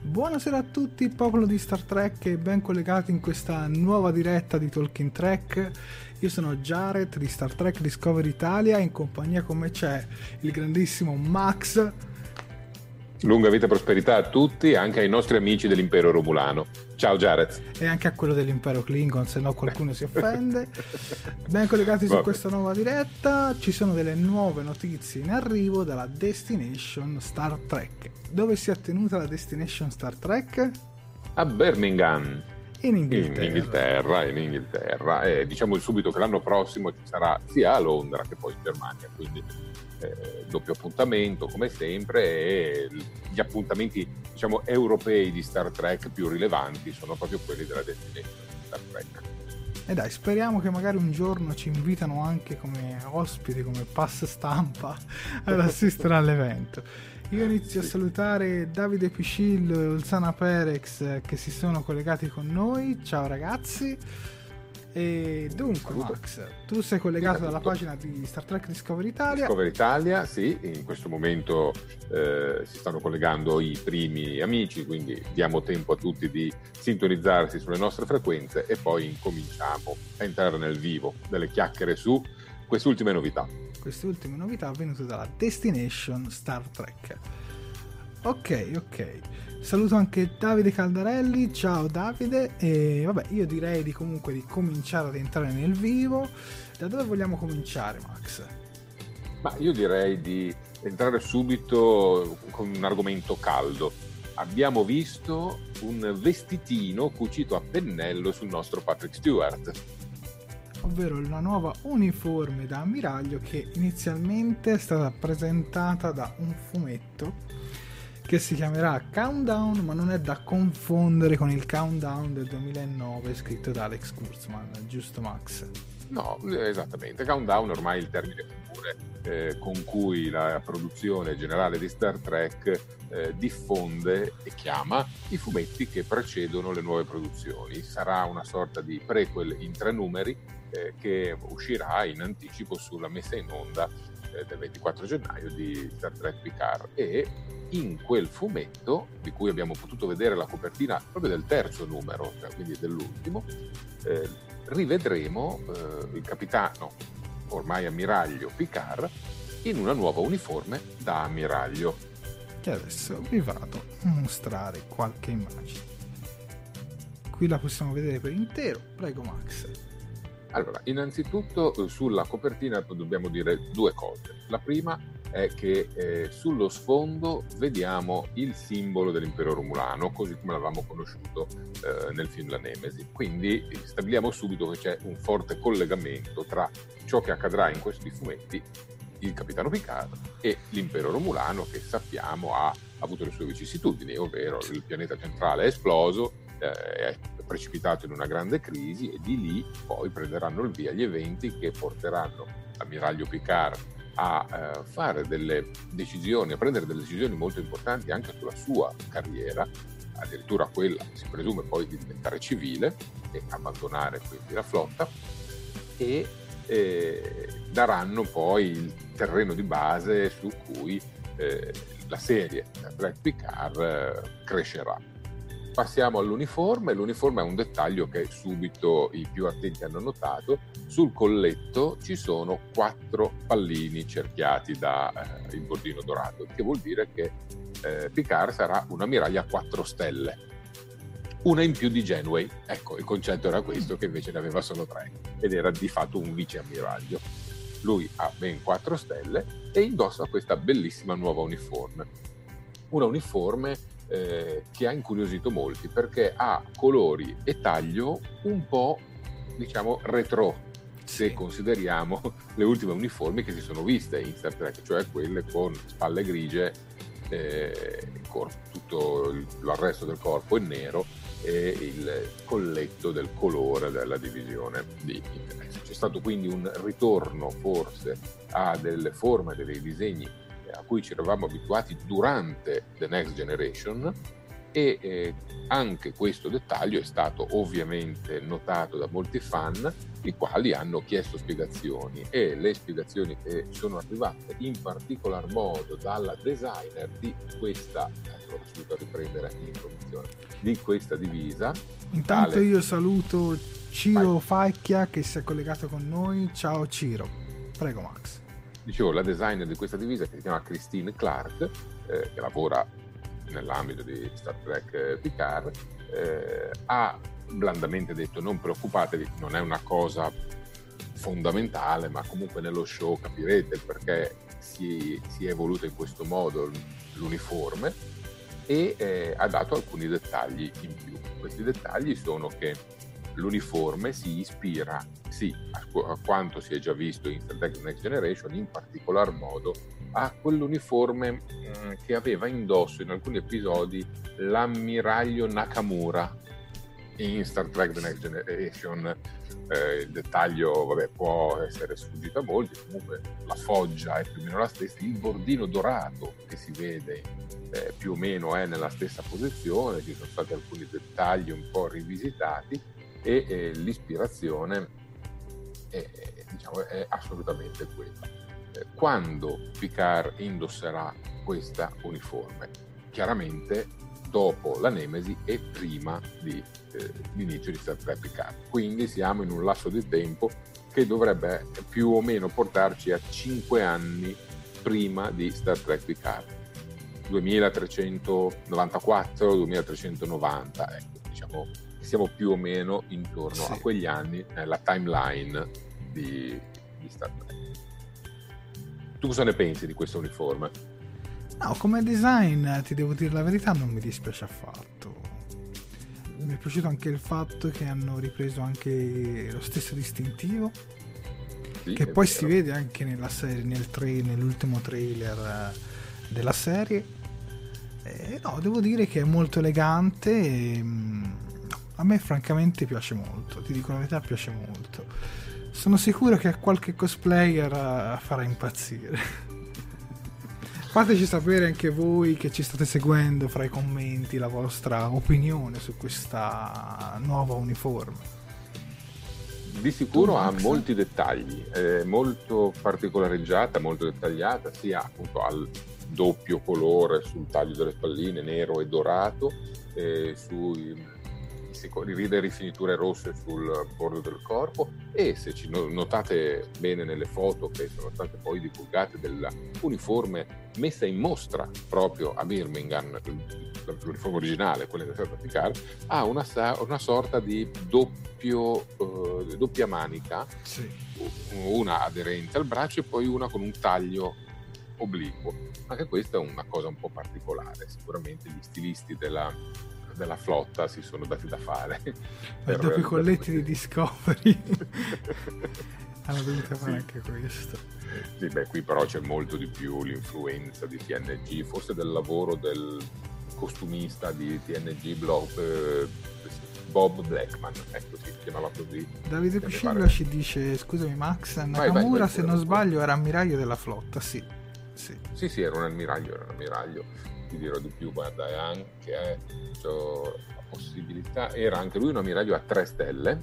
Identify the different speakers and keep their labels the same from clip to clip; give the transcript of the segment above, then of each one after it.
Speaker 1: Buonasera a tutti, popolo di Star Trek e ben collegati in questa nuova diretta di Talking Trek. Io sono Jared di Star Trek Discovery Italia, in compagnia con me c'è il grandissimo Max.
Speaker 2: Lunga vita e prosperità a tutti, anche ai nostri amici dell'impero romulano. Ciao Jared.
Speaker 1: E anche a quello dell'impero Klingon, se no qualcuno si offende. Ben collegati su questa nuova diretta, ci sono delle nuove notizie in arrivo dalla Destination Star Trek. Dove si è tenuta la Destination Star Trek?
Speaker 2: A Birmingham.
Speaker 1: In Inghilterra.
Speaker 2: In Inghilterra, in Inghilterra. E diciamo subito che l'anno prossimo ci sarà sia a Londra che poi in Germania, quindi eh, doppio appuntamento come sempre e gli appuntamenti diciamo europei di Star Trek più rilevanti sono proprio quelli della Destination Star Trek.
Speaker 1: E dai, speriamo che magari un giorno ci invitano anche come ospiti, come pass stampa ad assistere all'evento. Io inizio a salutare Davide Piscillo e Olsana Perex che si sono collegati con noi. Ciao ragazzi. E dunque, Max, tu sei collegato dalla pagina di Star Trek Discovery Italia.
Speaker 2: Discovery Italia, sì, in questo momento eh, si stanno collegando i primi amici, quindi diamo tempo a tutti di sintonizzarsi sulle nostre frequenze e poi incominciamo a entrare nel vivo delle chiacchiere su queste ultime novità.
Speaker 1: Queste ultime novità avvenute dalla Destination Star Trek. Ok, ok. Saluto anche Davide Caldarelli, ciao Davide e vabbè io direi di comunque di cominciare ad entrare nel vivo. Da dove vogliamo cominciare Max?
Speaker 2: Ma io direi di entrare subito con un argomento caldo. Abbiamo visto un vestitino cucito a pennello sul nostro Patrick Stewart.
Speaker 1: Ovvero la nuova uniforme da ammiraglio che inizialmente è stata presentata da un fumetto che si chiamerà Countdown, ma non è da confondere con il Countdown del 2009 scritto da Alex Kurtzman, giusto Max?
Speaker 2: No, esattamente. Countdown ormai è il termine comune eh, con cui la produzione generale di Star Trek eh, diffonde e chiama i fumetti che precedono le nuove produzioni. Sarà una sorta di prequel in tre numeri eh, che uscirà in anticipo sulla messa in onda eh, del 24 gennaio di Star Trek Picard e in quel fumetto, di cui abbiamo potuto vedere la copertina proprio del terzo numero, cioè quindi dell'ultimo, eh, rivedremo eh, il capitano, ormai ammiraglio Picard, in una nuova uniforme da ammiraglio.
Speaker 1: che adesso vi vado a mostrare qualche immagine. Qui la possiamo vedere per intero, prego Max.
Speaker 2: Allora, innanzitutto eh, sulla copertina dobbiamo dire due cose. La prima è che eh, sullo sfondo vediamo il simbolo dell'impero romulano, così come l'avevamo conosciuto eh, nel film La Nemesi. Quindi stabiliamo subito che c'è un forte collegamento tra ciò che accadrà in questi fumetti, il capitano Picard, e l'impero romulano che sappiamo ha avuto le sue vicissitudini, ovvero il pianeta centrale è esploso, eh, precipitato in una grande crisi e di lì poi prenderanno il via gli eventi che porteranno l'ammiraglio Picard a eh, fare delle decisioni, a prendere delle decisioni molto importanti anche sulla sua carriera, addirittura quella si presume poi di diventare civile e abbandonare quindi la flotta e eh, daranno poi il terreno di base su cui eh, la serie Black Picard eh, crescerà. Passiamo all'uniforme, l'uniforme è un dettaglio che subito i più attenti hanno notato, sul colletto ci sono quattro pallini cerchiati da eh, il bordino dorato, che vuol dire che eh, Picard sarà un ammiraglio a quattro stelle, una in più di Genway. Ecco, il concetto era questo, che invece ne aveva solo tre, ed era di fatto un vice ammiraglio. Lui ha ben quattro stelle e indossa questa bellissima nuova uniforme. Una uniforme eh, che ha incuriosito molti perché ha colori e taglio un po' diciamo retro se consideriamo le ultime uniformi che si sono viste in Star Trek, cioè quelle con spalle grigie, eh, corpo, tutto l'arresto del corpo in nero e il colletto del colore della divisione di interesse. C'è stato quindi un ritorno forse a delle forme, dei disegni a cui ci eravamo abituati durante The Next Generation e eh, anche questo dettaglio è stato ovviamente notato da molti fan i quali hanno chiesto spiegazioni e le spiegazioni che sono arrivate in particolar modo dalla designer di questa ecco, subito riprendere l'informazione di questa divisa.
Speaker 1: Intanto tale... io saluto Ciro Vai. Facchia che si è collegato con noi. Ciao Ciro. Prego Max
Speaker 2: dicevo, la designer di questa divisa che si chiama Christine Clark, eh, che lavora nell'ambito di Star Trek eh, Picard, eh, ha blandamente detto non preoccupatevi, non è una cosa fondamentale, ma comunque nello show capirete perché si, si è evoluto in questo modo l'uniforme e eh, ha dato alcuni dettagli in più. Questi dettagli sono che l'uniforme si ispira sì a, a, quanto si è già visto in Star Trek Next Generation, in particolar modo a quell'uniforme mh, mm, che aveva indosso in alcuni episodi l'ammiraglio Nakamura in Star Trek The Next Generation. Eh, il dettaglio vabbè, può essere sfuggito a molti, comunque la foggia è più o meno la stessa, il bordino dorato che si vede eh, più o meno è nella stessa posizione, ci sono stati alcuni dettagli un po' rivisitati e eh, l'ispirazione è, diciamo, è assolutamente quella. Eh, quando Picard indosserà questa uniforme? Chiaramente dopo la Nemesi e prima di, eh, l'inizio di Star Trek Picard. Quindi siamo in un lasso di tempo che dovrebbe più o meno portarci a 5 anni prima di Star Trek Picard. 2394-2390, ecco, diciamo siamo più o meno intorno sì. a quegli anni nella timeline di, di Star Trek. Tu cosa ne pensi di questo uniforme?
Speaker 1: No, come design ti devo dire la verità non mi dispiace affatto. Mi è piaciuto anche il fatto che hanno ripreso anche lo stesso distintivo sì, che poi vero. si vede anche nella serie, nel tra- nell'ultimo trailer eh, della serie. Eh, no, devo dire che è molto elegante e, mm, a me francamente piace molto, ti dico la verità piace molto. Sono sicuro che qualche cosplayer uh, farà impazzire. Fateci sapere anche voi che ci state seguendo fra i commenti la vostra opinione su questa nuova uniforme.
Speaker 2: Di sicuro ha molti dettagli, è molto particolareggiata, molto dettagliata, sia appunto al doppio colore sul taglio delle spalline, nero e dorato, eh, sui ride rifiniture rosse sul bordo del corpo e se ci notate bene nelle foto che sono state poi divulgate dell'uniforme messa in mostra proprio a Birmingham, l'uniforme originale, quella del Picard, ha una, una, sorta di doppio, uh, doppia manica, sì. una aderente al braccio e poi una con un taglio obliquo. Anche questa è una cosa un po' particolare, sicuramente gli stilisti della della flotta si sono dati da fare.
Speaker 1: Per dopo i colletti di Discovery hanno dovuto fare sì. anche questo.
Speaker 2: Sì, beh, qui però c'è molto di più l'influenza di TNG, forse del lavoro del costumista di TNG Blob, eh, Bob Blackman, ecco si chiamava così.
Speaker 1: Davide Piscillo ci dice, scusami Max, Nakamura vai, vai, vai, se non sbaglio era ammiraglio della flotta, sì.
Speaker 2: Sì, sì, sì era un ammiraglio, era un ammiraglio ti dirò di più, guarda, è anche la possibilità, era anche lui un ammiraglio a tre stelle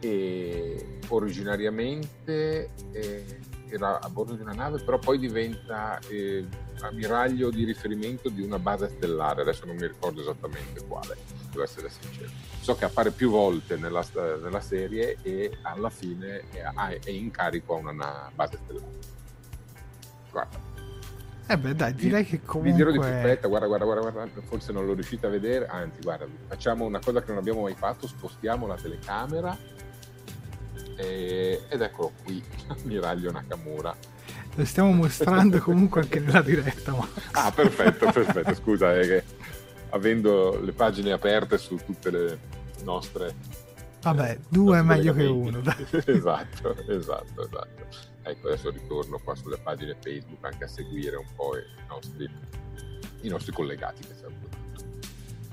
Speaker 2: e originariamente eh, era a bordo di una nave, però poi diventa eh, ammiraglio di riferimento di una base stellare, adesso non mi ricordo esattamente quale, devo essere sincero. So che appare più volte nella, nella serie e alla fine è, è in carico a una base stellare. Guarda,
Speaker 1: eh beh dai, direi che comunque...
Speaker 2: Vi dirò di più, aspetta, guarda, guarda, guarda, guarda, forse non l'ho riuscito a vedere, anzi guarda, facciamo una cosa che non abbiamo mai fatto, spostiamo la telecamera e... ed eccolo qui, Miraglio Nakamura.
Speaker 1: Lo stiamo mostrando comunque anche nella diretta. Ma...
Speaker 2: Ah, perfetto, perfetto, scusa, è che avendo le pagine aperte su tutte le nostre...
Speaker 1: Vabbè, due è meglio che uno.
Speaker 2: esatto, esatto, esatto. Ecco, adesso ritorno qua sulle pagine Facebook anche a seguire un po' i nostri, i nostri collegati. Che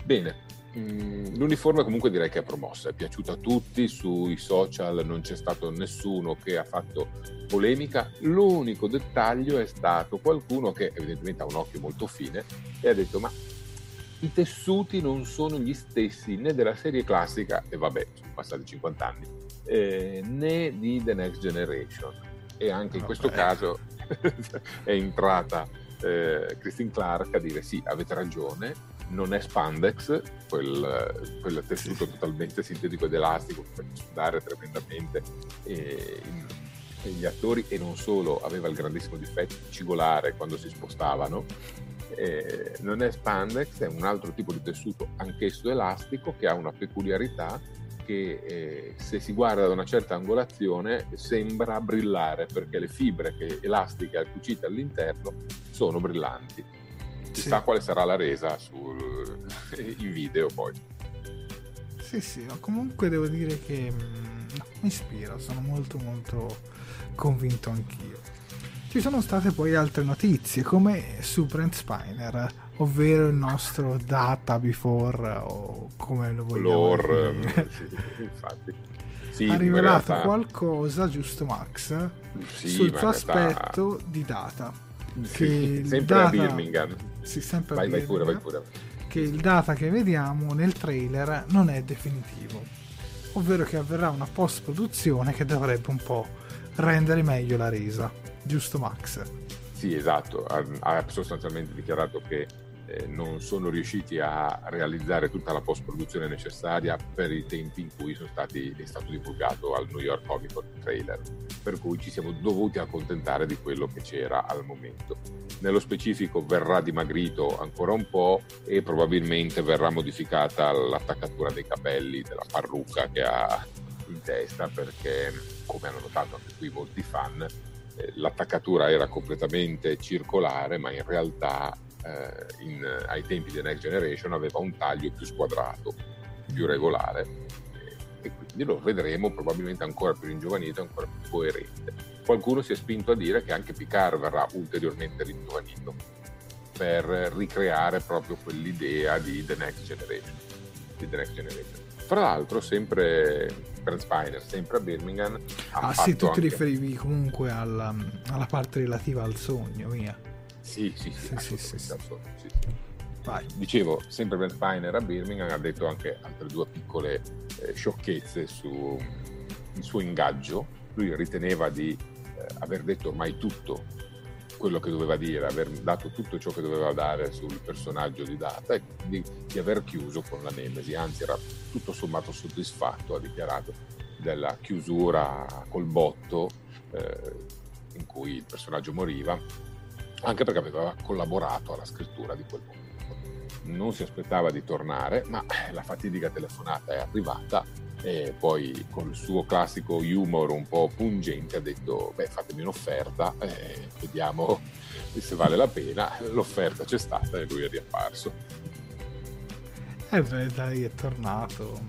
Speaker 2: Bene, mm, l'uniforme comunque direi che è promossa, è piaciuta a tutti, sui social non c'è stato nessuno che ha fatto polemica, l'unico dettaglio è stato qualcuno che evidentemente ha un occhio molto fine e ha detto ma i tessuti non sono gli stessi né della serie classica, e vabbè, sono passati 50 anni, eh, né di The Next Generation e anche in questo caso è entrata eh, Christine Clark a dire sì, avete ragione, non è spandex, quel, quel tessuto sì. totalmente sintetico ed elastico che fa sudare tremendamente e, e gli attori e non solo aveva il grandissimo difetto di cigolare quando si spostavano eh, non è spandex, è un altro tipo di tessuto anch'esso elastico che ha una peculiarità che eh, se si guarda da una certa angolazione sembra brillare perché le fibre che, elastiche cucite all'interno sono brillanti. Si sì. quale sarà la resa sul, in video poi.
Speaker 1: Sì, sì, ma comunque devo dire che mm, no, mi ispira, sono molto molto convinto anch'io. Ci sono state poi altre notizie come su Brent Spiner ovvero il nostro data before o come lo vogliamo Lore, dire. Sì, infatti. Sì, ha rivelato realtà... qualcosa, giusto Max, sì, sul suo aspetto realtà... di data.
Speaker 2: Sì, sempre data... a Birmingham.
Speaker 1: Sì, sempre
Speaker 2: vai,
Speaker 1: a
Speaker 2: Birmingham. Vai pure, vai pure.
Speaker 1: Che il data che vediamo nel trailer non è definitivo, ovvero che avverrà una post produzione che dovrebbe un po' rendere meglio la resa, giusto Max?
Speaker 2: Sì, esatto, ha, ha sostanzialmente dichiarato che eh, non sono riusciti a realizzare tutta la post-produzione necessaria per i tempi in cui stati, è stato divulgato al New York Comic Con trailer, per cui ci siamo dovuti accontentare di quello che c'era al momento. Nello specifico verrà dimagrito ancora un po' e probabilmente verrà modificata l'attaccatura dei capelli, della parrucca che ha in testa, perché come hanno notato anche qui molti fan, l'attaccatura era completamente circolare, ma in realtà eh, in, ai tempi di Next Generation aveva un taglio più squadrato, più regolare e quindi lo vedremo probabilmente ancora più ringiovanito, ancora più coerente. Qualcuno si è spinto a dire che anche Picard verrà ulteriormente ringiovanito per ricreare proprio quell'idea di The Next Generation. The Next Generation. Tra l'altro, sempre per Spiner, sempre a Birmingham.
Speaker 1: Ah, sì, tu ti riferivi comunque alla, alla parte relativa al sogno, via.
Speaker 2: Sì, sì, sì, sì, sì, sì, sì. Dicevo, sempre Ben Spiner a Birmingham ha detto anche altre due piccole eh, sciocchezze sul suo ingaggio. Lui riteneva di eh, aver detto ormai tutto quello che doveva dire, aver dato tutto ciò che doveva dare sul personaggio di Data e quindi di aver chiuso con la Nemesi, anzi era tutto sommato soddisfatto, ha dichiarato, della chiusura col botto eh, in cui il personaggio moriva, anche perché aveva collaborato alla scrittura di quel momento. Non si aspettava di tornare, ma la fatidica telefonata è arrivata e poi con il suo classico humor un po' pungente ha detto beh fatemi un'offerta e vediamo se vale la pena. L'offerta c'è stata e lui è riapparso.
Speaker 1: E eh beh dai è tornato.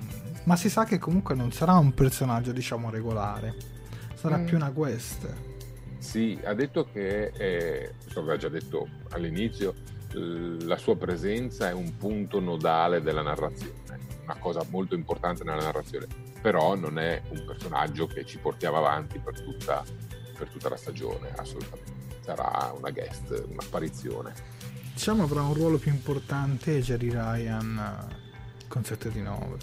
Speaker 1: Ma si sa che comunque non sarà un personaggio diciamo regolare. Sarà mm. più una quest.
Speaker 2: Sì ha detto che è, questo aveva già detto all'inizio la sua presenza è un punto nodale della narrazione una cosa molto importante nella narrazione, però non è un personaggio che ci portiamo avanti per tutta, per tutta la stagione, assolutamente. Sarà una guest, un'apparizione.
Speaker 1: Diciamo avrà un ruolo più importante Jerry Ryan eh, con 7 di 9.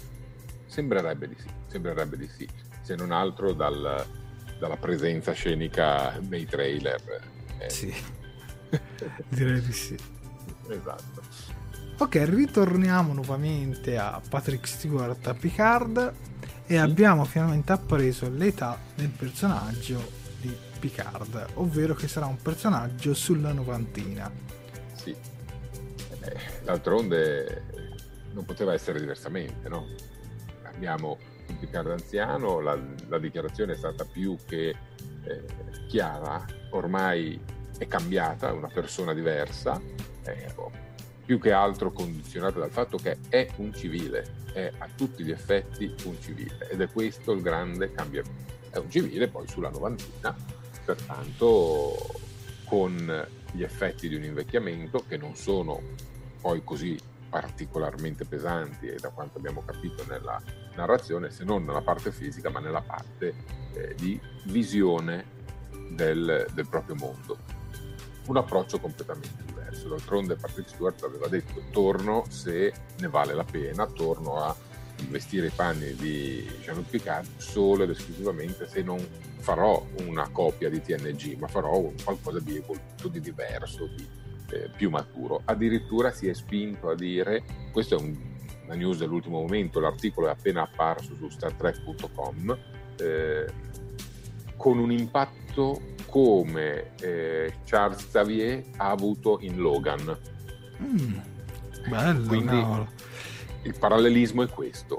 Speaker 2: Sembrerebbe di sì, sembrerebbe di sì, se non altro dal, dalla presenza scenica nei trailer.
Speaker 1: Eh. Sì, direi di sì.
Speaker 2: Esatto.
Speaker 1: Ok, ritorniamo nuovamente a Patrick Stewart a Picard e abbiamo finalmente appreso l'età del personaggio di Picard, ovvero che sarà un personaggio sulla novantina.
Speaker 2: Sì, eh, d'altronde non poteva essere diversamente, no? Abbiamo un Picard anziano, la, la dichiarazione è stata più che eh, chiara, ormai è cambiata, è una persona diversa. Eh, più che altro condizionata dal fatto che è un civile, è a tutti gli effetti un civile ed è questo il grande cambiamento. È un civile poi sulla novantina, pertanto con gli effetti di un invecchiamento che non sono poi così particolarmente pesanti e da quanto abbiamo capito nella narrazione, se non nella parte fisica, ma nella parte eh, di visione del, del proprio mondo. Un approccio completamente diverso diverso. D'altronde Patrick Stewart aveva detto torno se ne vale la pena, torno a vestire i panni di Jean-Luc Picard solo ed esclusivamente se non farò una copia di TNG, ma farò qualcosa di evoluto, di diverso, di eh, più maturo. Addirittura si è spinto a dire, questa è un, una news dell'ultimo momento, l'articolo è appena apparso su StarTrek.com, eh, con un impatto come eh, Charles Xavier ha avuto in Logan.
Speaker 1: Mm, bello,
Speaker 2: Quindi
Speaker 1: no.
Speaker 2: il parallelismo è questo.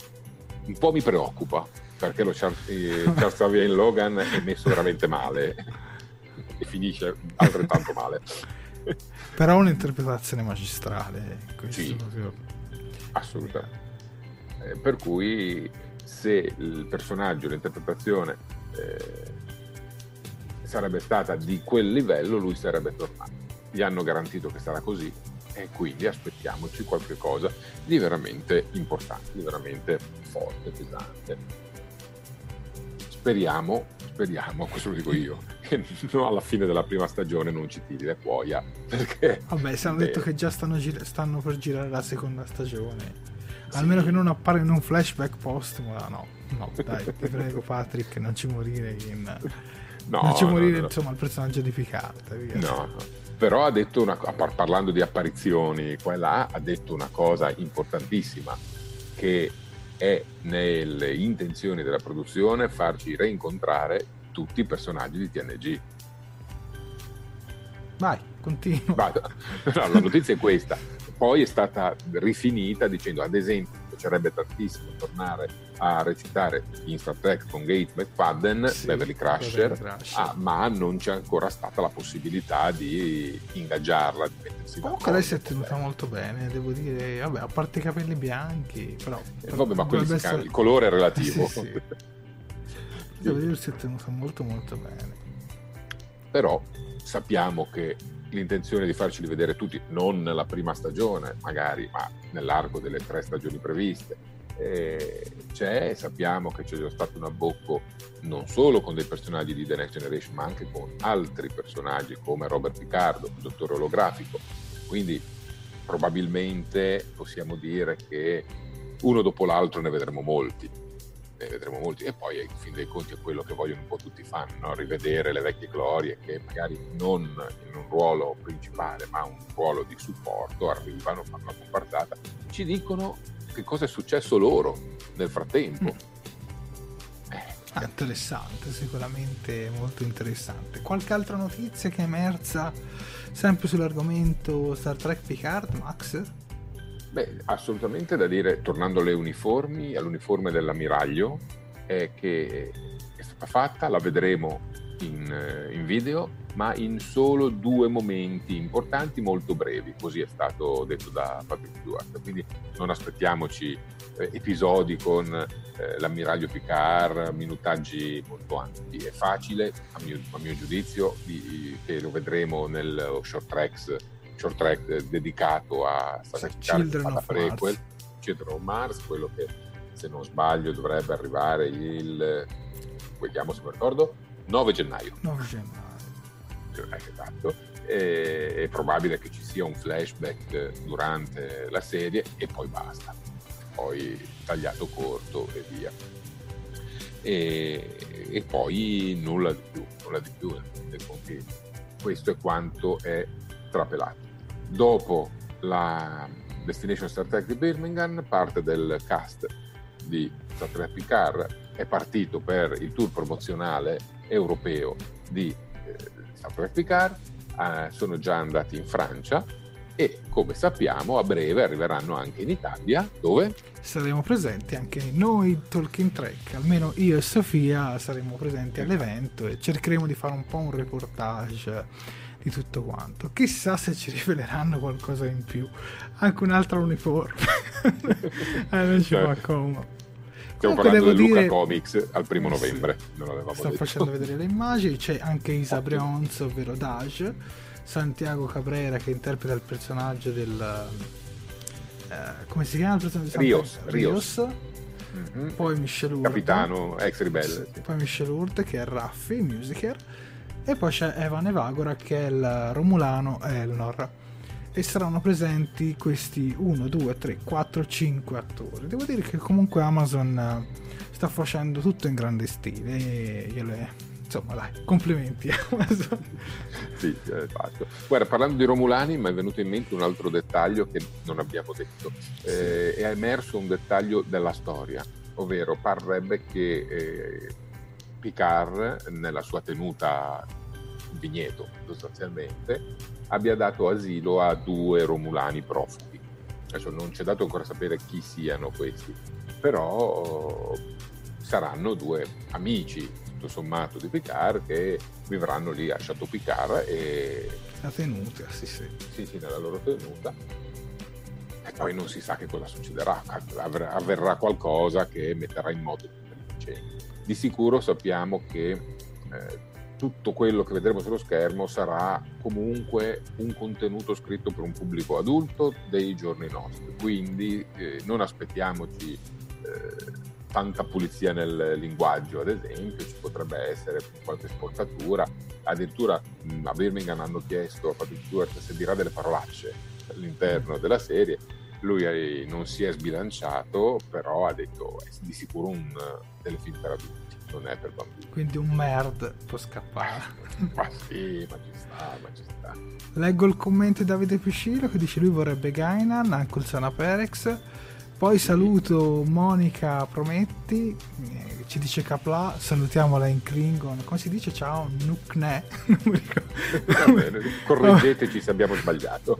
Speaker 2: Un po' mi preoccupa perché lo Charles, eh, Charles Xavier in Logan è messo veramente male e finisce altrettanto male.
Speaker 1: Però un'interpretazione magistrale.
Speaker 2: Sì, proprio... assolutamente. Eh, per cui se il personaggio, l'interpretazione eh, sarebbe stata di quel livello, lui sarebbe tornato. Gli hanno garantito che sarà così e quindi aspettiamoci qualche cosa di veramente importante, di veramente forte, pesante. Speriamo, speriamo, questo lo dico io, che alla fine della prima stagione non ci tiri la cuoia. Perché,
Speaker 1: Vabbè, se hanno eh, detto che già stanno, gir- stanno, per girare la seconda stagione. Sì. Almeno che non appare in un flashback postumo, no, no, dai, ti prego Patrick, non ci morire in No, ci morire no, insomma il personaggio di Picard.
Speaker 2: No, no. Però ha detto una parlando di apparizioni, qua e là, ha detto una cosa importantissima che è nelle intenzioni della produzione farci reincontrare tutti i personaggi di TNG.
Speaker 1: Vai, continua.
Speaker 2: No, la notizia è questa. Poi è stata rifinita dicendo, ad esempio, piacerebbe tantissimo tornare a recitare in Star Trek con Gates McFadden, sì, Beverly Crusher, Beverly Crusher. Ah, ma non c'è ancora stata la possibilità di ingaggiarla, di
Speaker 1: Comunque lei si è tenuta molto bene, devo dire, vabbè, a parte i capelli bianchi, però...
Speaker 2: Eh, vabbè, ma quelli essere... il colore è relativo. sì, sì.
Speaker 1: Devo dire si è tenuta molto molto bene.
Speaker 2: Però sappiamo che l'intenzione di farceli vedere tutti, non nella prima stagione magari, ma nell'arco delle tre stagioni previste. E c'è, sappiamo che c'è già stato un abbocco non solo con dei personaggi di The Next Generation, ma anche con altri personaggi come Robert Picardo, il dottore olografico. Quindi probabilmente possiamo dire che uno dopo l'altro ne vedremo molti. ne vedremo molti e poi in fin dei conti è quello che vogliono un po' tutti i fan, no? rivedere le vecchie glorie che magari non in un ruolo principale ma un ruolo di supporto arrivano, fanno la comparsata, ci dicono che cosa è successo loro nel frattempo. Mm.
Speaker 1: Eh, ah, interessante, sicuramente molto interessante. Qualche altra notizia che è emersa sempre sull'argomento Star Trek Picard, Max?
Speaker 2: Beh, assolutamente da dire, tornando alle uniformi, all'uniforme dell'ammiraglio, è che è stata fatta, la vedremo in, eh, in, video, ma in solo due momenti importanti molto brevi, così è stato detto da Patrick Stewart. Quindi non aspettiamoci eh, episodi con eh, l'ammiraglio Picard, minutaggi molto ampi. È facile, a mio, a mio giudizio, di, che lo vedremo nel short tracks short track dedicato a
Speaker 1: Children of
Speaker 2: prequel. Children of Mars, quello che se non sbaglio dovrebbe arrivare il vediamo se mi ricordo 9 gennaio
Speaker 1: 9 gennaio
Speaker 2: eh, esatto e, è probabile che ci sia un flashback durante la serie e poi basta. Poi tagliato corto e via. E, e poi nulla di più nulla di più questo è quanto è trapelato. Dopo la Destination Star Trek di Birmingham, parte del cast di Star Trek Picard è partito per il tour promozionale europeo di eh, Trek Picard, eh, sono già andati in Francia e come sappiamo a breve arriveranno anche in Italia dove
Speaker 1: saremo presenti anche noi Talking Trek almeno io e Sofia saremo presenti all'evento e cercheremo di fare un po' un reportage di tutto quanto. Chissà se ci riveleranno qualcosa in più. Anche un'altra uniforme. eh, non ci fa
Speaker 2: certo. comodo. Stiamo Comunque parlando dire... Luca Comics al primo novembre.
Speaker 1: Sì. Sto detto. facendo vedere le immagini. C'è anche Isa Brionz, ovvero Daj. Santiago Cabrera che interpreta il personaggio del... Eh, come si chiama il personaggio?
Speaker 2: Rios. Rios.
Speaker 1: Rios. Mm-hmm. Poi Michel Hurt.
Speaker 2: Capitano ex ribelle.
Speaker 1: Sì. Poi Michel Hurt che è Raffi, musiker e poi c'è Evan Evagora che è il Romulano Elnor. E saranno presenti questi 1, 2, 3, 4, 5 attori. Devo dire che comunque Amazon eh, sta facendo tutto in grande stile e le... Insomma, dai, complimenti Amazon.
Speaker 2: sì, esatto. Guarda, parlando di Romulani, mi è venuto in mente un altro dettaglio che non abbiamo detto. Eh, è emerso un dettaglio della storia, ovvero parrebbe che eh, Picard, nella sua tenuta vigneto sostanzialmente, abbia dato asilo a due romulani profughi. Adesso non c'è dato ancora sapere chi siano questi, però saranno due amici, tutto sommato, di Picard che vivranno lì a Chateau Picard e...
Speaker 1: La tenuta, sì sì.
Speaker 2: Sì, sì, nella loro tenuta. E poi non si sa che cosa succederà, avverrà qualcosa che metterà in moto le vicende di sicuro sappiamo che eh, tutto quello che vedremo sullo schermo sarà comunque un contenuto scritto per un pubblico adulto dei giorni nostri, quindi eh, non aspettiamoci eh, tanta pulizia nel linguaggio, ad esempio, ci potrebbe essere qualche sporcatura, addirittura mh, a Birmingham hanno chiesto a Patrick Stewart se dirà delle parolacce all'interno della serie, lui non si è sbilanciato, però ha detto è di sicuro un telefilm per adulti, non è per bambini.
Speaker 1: Quindi un merd può scappare.
Speaker 2: ma sì, ma ci sta, ma ci sta.
Speaker 1: Leggo il commento di Davide Piscillo che dice lui vorrebbe Gainan, anche il Sana Perex. Poi saluto Monica Prometti, eh, ci dice Capla, salutiamola in Klingon. Come si dice ciao? Nukne?
Speaker 2: Correggeteci se abbiamo sbagliato.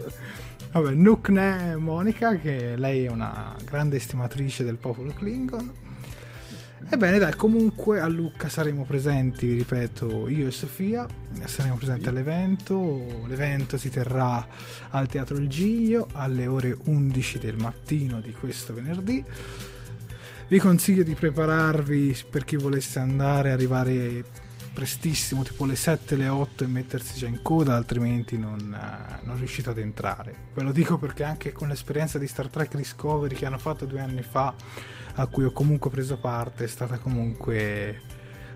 Speaker 1: Vabbè, Nukne Monica, che lei è una grande estimatrice del popolo Klingon. Ebbene dai, comunque a Lucca saremo presenti, vi ripeto, io e Sofia, saremo presenti all'evento, l'evento si terrà al Teatro Il Giglio alle ore 11 del mattino di questo venerdì. Vi consiglio di prepararvi per chi volesse andare, arrivare prestissimo, tipo le 7, le 8 e mettersi già in coda, altrimenti non, non riuscite ad entrare. Ve lo dico perché anche con l'esperienza di Star Trek Discovery che hanno fatto due anni fa, a cui ho comunque preso parte, è stata comunque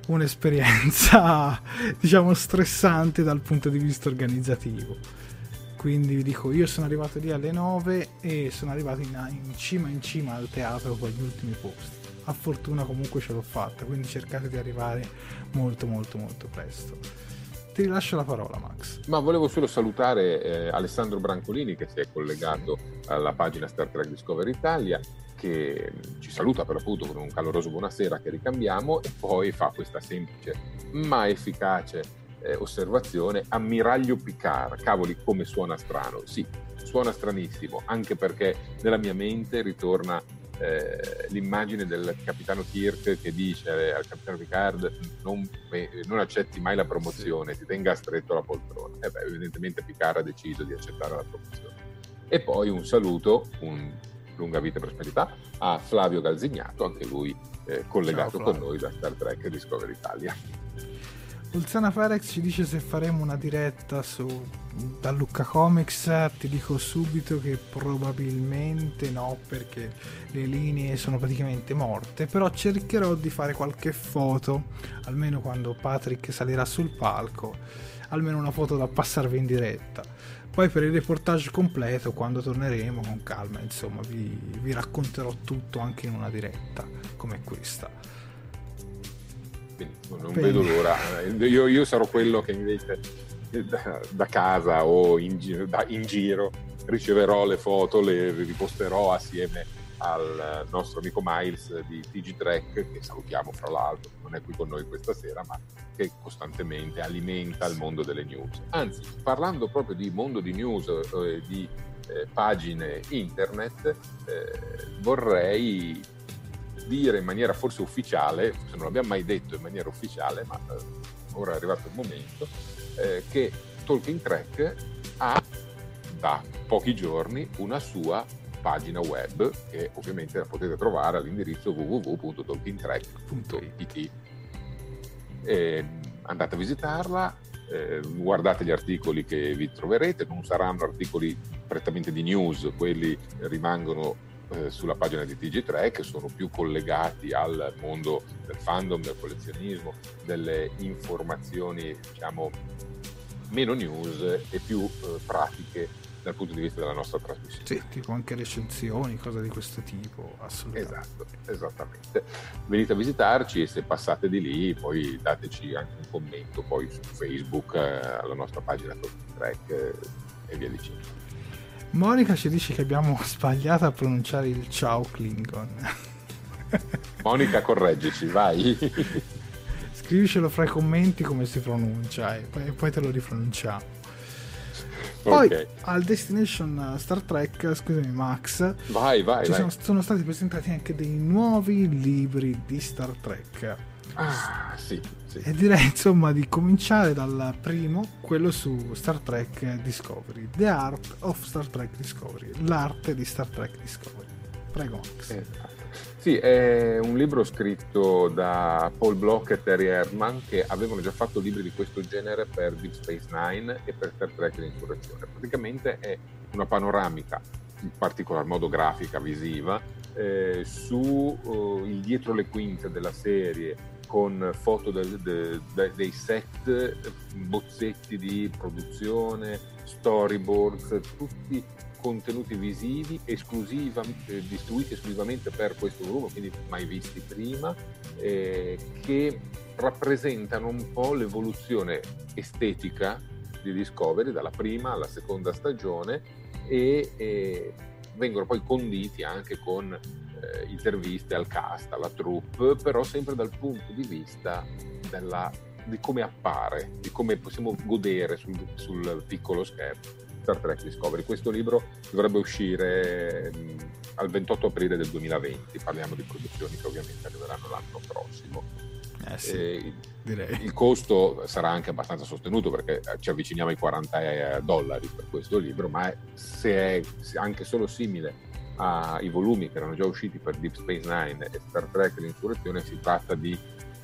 Speaker 1: un'esperienza, diciamo, stressante dal punto di vista organizzativo. Quindi vi dico, io sono arrivato lì alle 9 e sono arrivato in, in cima in cima al teatro con gli ultimi posti a fortuna comunque ce l'ho fatta, quindi cercate di arrivare molto molto molto presto. Ti rilascio la parola Max.
Speaker 2: Ma volevo solo salutare eh, Alessandro Brancolini che si è collegato alla pagina Star Trek Discovery Italia che ci saluta per l'appunto con un caloroso buonasera che ricambiamo e poi fa questa semplice ma efficace eh, osservazione ammiraglio Picard, cavoli come suona strano, sì, suona stranissimo, anche perché nella mia mente ritorna eh, l'immagine del capitano Kirk che dice al capitano Picard non, eh, non accetti mai la promozione, ti tenga stretto la poltrona. E beh, evidentemente Picard ha deciso di accettare la promozione. E poi un saluto, un lunga vita e prosperità, a Flavio Galzignato, anche lui eh, collegato Ciao, con noi da Star Trek Discovery Italia.
Speaker 1: Pulsana Ferex ci dice se faremo una diretta su da Lucca Comics. Ti dico subito che probabilmente no perché le linee sono praticamente morte però cercherò di fare qualche foto almeno quando Patrick salirà sul palco almeno una foto da passarvi in diretta poi per il reportage completo quando torneremo con calma insomma vi, vi racconterò tutto anche in una diretta come questa
Speaker 2: non Bene. vedo l'ora. Io, io, sarò quello che invece da, da casa o in, da, in, giro riceverò le foto, le riposterò assieme al nostro amico Miles di TG Track, che salutiamo fra l'altro, non è qui con noi questa sera, ma che costantemente alimenta il mondo delle news. Anzi, parlando proprio di mondo di news, eh, di eh, pagine internet, eh, vorrei dire in maniera forse ufficiale, se non l'abbiamo mai detto in maniera ufficiale, ma eh, ora è arrivato il momento, eh, che Talking Track ha da pochi giorni una sua pagina web che ovviamente la potete trovare all'indirizzo www.talkingtrack.it. Andate a visitarla, eh, guardate gli articoli che vi troverete, non saranno articoli prettamente di news, quelli rimangono eh, sulla pagina di TG3 che sono più collegati al mondo del fandom, del collezionismo, delle informazioni diciamo meno news e più eh, pratiche dal punto di vista della nostra trasmissione.
Speaker 1: Sì, tipo anche recensioni, cose di questo tipo, assolutamente.
Speaker 2: Esatto, esattamente. Venite a visitarci e se passate di lì poi dateci anche un commento poi su Facebook eh, alla nostra pagina Talking Track eh, e via dicendo.
Speaker 1: Monica ci dice che abbiamo sbagliato a pronunciare il ciao Klingon.
Speaker 2: Monica, correggici, vai.
Speaker 1: Scrivicelo fra i commenti come si pronuncia e poi, poi te lo ripronunciamo. Poi okay. al Destination Star Trek, scusami Max,
Speaker 2: vai, vai, vai.
Speaker 1: Sono, sono, stati presentati anche dei nuovi libri di Star Trek.
Speaker 2: Ah, sì, sì.
Speaker 1: E direi insomma di cominciare dal primo, quello su Star Trek Discovery, The Art of Star Trek Discovery, l'arte di Star Trek Discovery. Prego Max.
Speaker 2: Esatto. Sì, è un libro scritto da Paul Block e Terry Erdman che avevano già fatto libri di questo genere per Deep Space Nine e per Star Trek L'Insurrezione. Praticamente è una panoramica, in particolar modo grafica, visiva, eh, su uh, il dietro le quinte della serie con foto de, de, de, dei set, bozzetti di produzione, storyboards, tutti contenuti visivi esclusiva, eh, distribuiti esclusivamente per questo volume, quindi mai visti prima, eh, che rappresentano un po' l'evoluzione estetica di Discovery dalla prima alla seconda stagione e, e vengono poi conditi anche con eh, interviste al cast, alla troupe, però sempre dal punto di vista della, di come appare, di come possiamo godere sul, sul, piccolo schermo Star Trek Discovery. Questo libro dovrebbe uscire mh, mm, al 28 aprile del 2020, parliamo di produzioni che ovviamente arriveranno l'anno prossimo.
Speaker 1: Eh sì, direi.
Speaker 2: Il costo sarà anche abbastanza sostenuto perché eh, ci avviciniamo ai 40 dollari per questo libro, ma se è anche solo simile ai volumi che erano già usciti per Deep Space Nine e Star Trek L'Insurrezione, si tratta di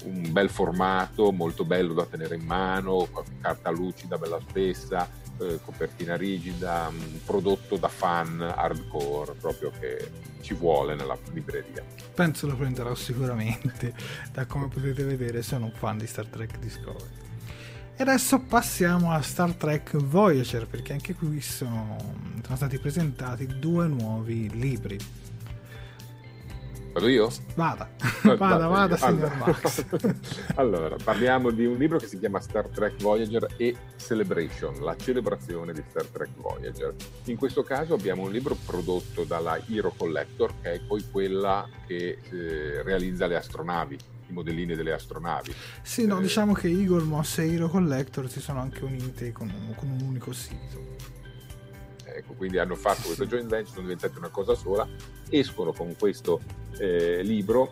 Speaker 2: un bel formato, molto bello da tenere in mano, carta lucida, bella spessa, eh, copertina rigida, un prodotto da fan hardcore, proprio che ci vuole nella libreria.
Speaker 1: Penso lo prenderò sicuramente, da come potete vedere sono un fan di Star Trek Discovery. E adesso passiamo a Star Trek Voyager, perché anche qui sono, sono stati presentati due nuovi libri.
Speaker 2: Vado io?
Speaker 1: Vada, vada, vada, signor Max.
Speaker 2: allora, parliamo di un libro che si chiama Star Trek Voyager e Celebration, la celebrazione di Star Trek Voyager. In questo caso abbiamo un libro prodotto dalla Hero Collector, che è poi quella che eh, realizza le astronavi, i modellini delle astronavi.
Speaker 1: Sì, no, eh, diciamo che Eagle Moss e Hero Collector si sono anche unite con, con un unico sito.
Speaker 2: Ecco, quindi hanno fatto questa joint venture, sono diventate una cosa sola, escono con questo eh, libro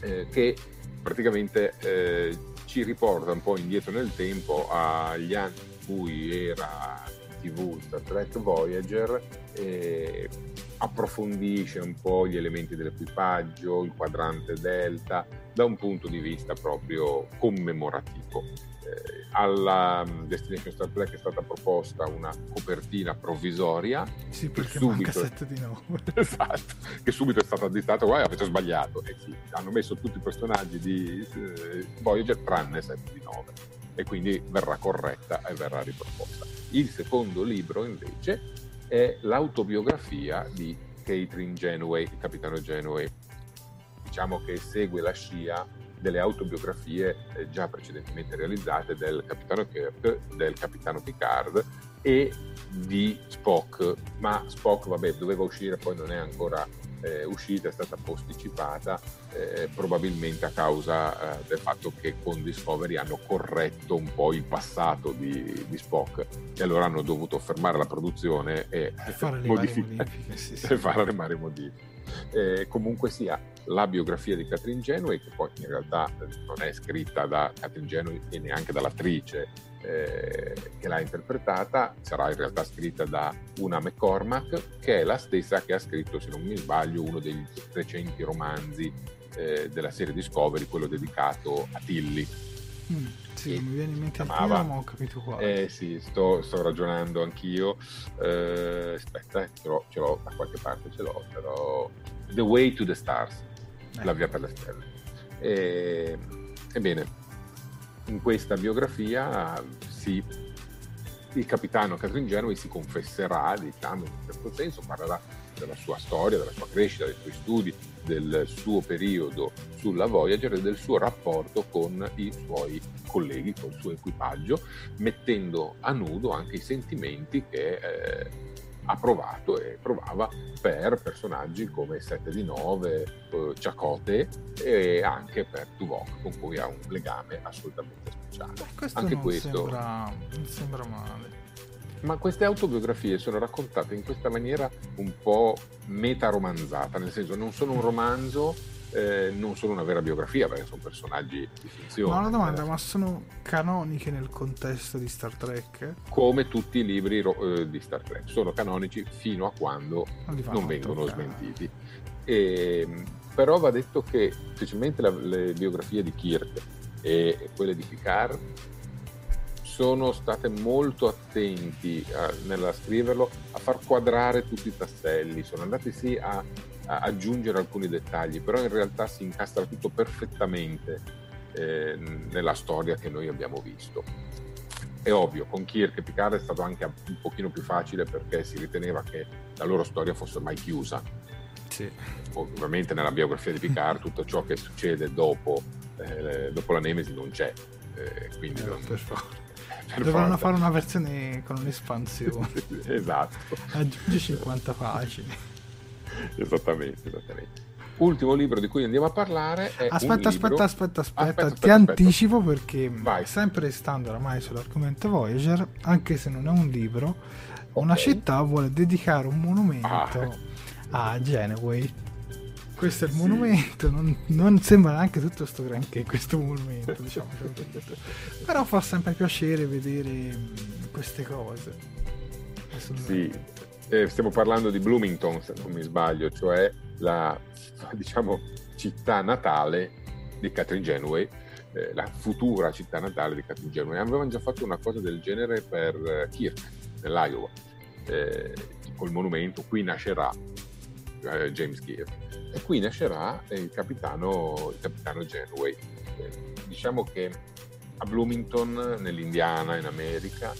Speaker 2: eh, che praticamente eh, ci riporta un po' indietro nel tempo agli anni in cui era TV Star Trek Voyager e approfondisce un po' gli elementi dell'equipaggio, il quadrante delta, da un punto di vista proprio commemorativo alla mm, Destination Star Trek è stata proposta una copertina provvisoria
Speaker 1: sì perché subito, 7 di 9
Speaker 2: esatto, che subito è stata additata guarda avete sbagliato. E sì, hanno messo tutti i personaggi di eh, Voyager tranne 7 di 9 e quindi verrà corretta e verrà riproposta. Il secondo libro invece è l'autobiografia di Catherine Genoway, il capitano Genoway diciamo che segue la scia delle autobiografie eh, già precedentemente realizzate del capitano Kirk, del capitano Picard e di Spock, ma Spock vabbè, doveva uscire, poi non è ancora eh, uscita, è stata posticipata eh, probabilmente a causa eh, del fatto che con Discovery hanno corretto un po' il passato di, di Spock e allora hanno dovuto fermare la produzione e,
Speaker 1: e fare, modific- modifiche, sì, sì.
Speaker 2: fare le varie modifiche. Eh, comunque sia, la biografia di Catherine Genoway, che poi in realtà non è scritta da Catherine Genoway e neanche dall'attrice eh, che l'ha interpretata, sarà in realtà scritta da una McCormack, che è la stessa che ha scritto, se non mi sbaglio, uno dei recenti romanzi eh, della serie Discovery, quello dedicato a Tilly.
Speaker 1: Mm, sì, mi viene in mente il chiamava, ma ho capito qua.
Speaker 2: Eh sì, sto, sto ragionando anch'io. Eh, aspetta, ce l'ho, ce l'ho, da qualche parte ce l'ho, però... The Way to the Stars la via per le stelle. E, ebbene, in questa biografia si, il capitano Catherine Genoway si confesserà, diciamo, in un certo senso, parlerà della sua storia, della sua crescita, dei suoi studi, del suo periodo sulla Voyager e del suo rapporto con i suoi colleghi, con il suo equipaggio, mettendo a nudo anche i sentimenti che eh, ha provato e provava per personaggi come 7 di 9, eh, Chakotay e anche per Tuvok con cui ha un legame assolutamente speciale.
Speaker 1: Questo anche non questo sembra, non sembra male.
Speaker 2: Ma queste autobiografie sono raccontate in questa maniera un po' meta-romanzata, nel senso non sono un romanzo eh, non sono una vera biografia perché sono personaggi di finzione.
Speaker 1: Ma una domanda, ma sono canoniche nel contesto di Star Trek?
Speaker 2: Come tutti i libri eh, di Star Trek, sono canonici fino a quando non, non vengono toccare. smentiti. E, ehm, però va detto che specialmente la, le biografie di Kirk e quelle di Picard sono state molto attenti a, nella scriverlo a far quadrare tutti i tasselli, sono andati sì a aggiungere alcuni dettagli, però in realtà si incastra tutto perfettamente eh, nella storia che noi abbiamo visto. È ovvio, con Kirk e Picard è stato anche un pochino più facile perché si riteneva che la loro storia fosse mai chiusa.
Speaker 1: Sì.
Speaker 2: Ovviamente nella biografia di Picard tutto ciò che succede dopo, eh, dopo la Nemesi non c'è. Eh, quindi
Speaker 1: eh,
Speaker 2: non...
Speaker 1: per favore. Dovranno fare una versione con un'espansione.
Speaker 2: esatto.
Speaker 1: Aggiungi 50 pagine.
Speaker 2: Esattamente, esattamente. Ultimo libro di cui andiamo a parlare è
Speaker 1: aspetta,
Speaker 2: aspetta,
Speaker 1: aspetta, aspetta, aspetta, aspetta, ti anticipo perché Vai. sempre stando oramai sull'argomento Voyager, anche se non è un libro, okay. una città vuole dedicare un monumento ah. a Genoway. Questo è il sì. monumento, non, non, sembra neanche tutto sto granché questo monumento, diciamo. Però fa sempre piacere vedere queste cose.
Speaker 2: Sì, eh, stiamo parlando di Bloomington, se non mi sbaglio, cioè la diciamo, città natale di Catherine Genway, eh, la futura città natale di Catherine Genway. Avevano già fatto una cosa del genere per eh, Kirk, nell'Iowa, eh, col monumento, qui nascerà eh, James Kirk. E qui nascerà il capitano, il capitano Genway. Eh, diciamo che a Bloomington, nell'Indiana, in America,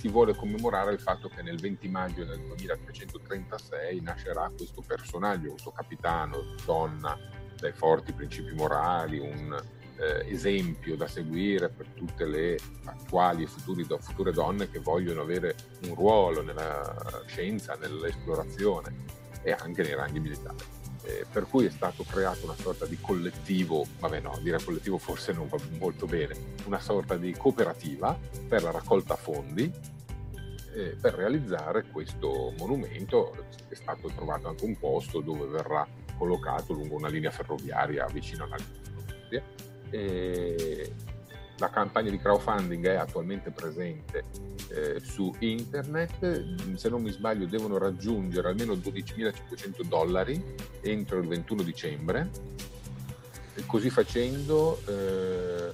Speaker 2: si vuole commemorare il fatto che nel 20 maggio del 2336 nascerà questo personaggio, questo capitano, donna, dai forti principi morali, un eh, esempio da seguire per tutte le attuali e futuri, future donne che vogliono avere un ruolo nella scienza, nell'esplorazione e anche nei ranghi militari. Eh, per cui è stato creato una sorta di collettivo, vabbè no, dire collettivo forse non va molto bene, una sorta di cooperativa per la raccolta fondi eh, per realizzare questo monumento. È stato trovato anche un posto dove verrà collocato lungo una linea ferroviaria vicino alla linea ferroviaria. E la campagna di crowdfunding è attualmente presente eh, su internet, se non mi sbaglio devono raggiungere almeno 12.500 dollari entro il 21 dicembre e così facendo eh,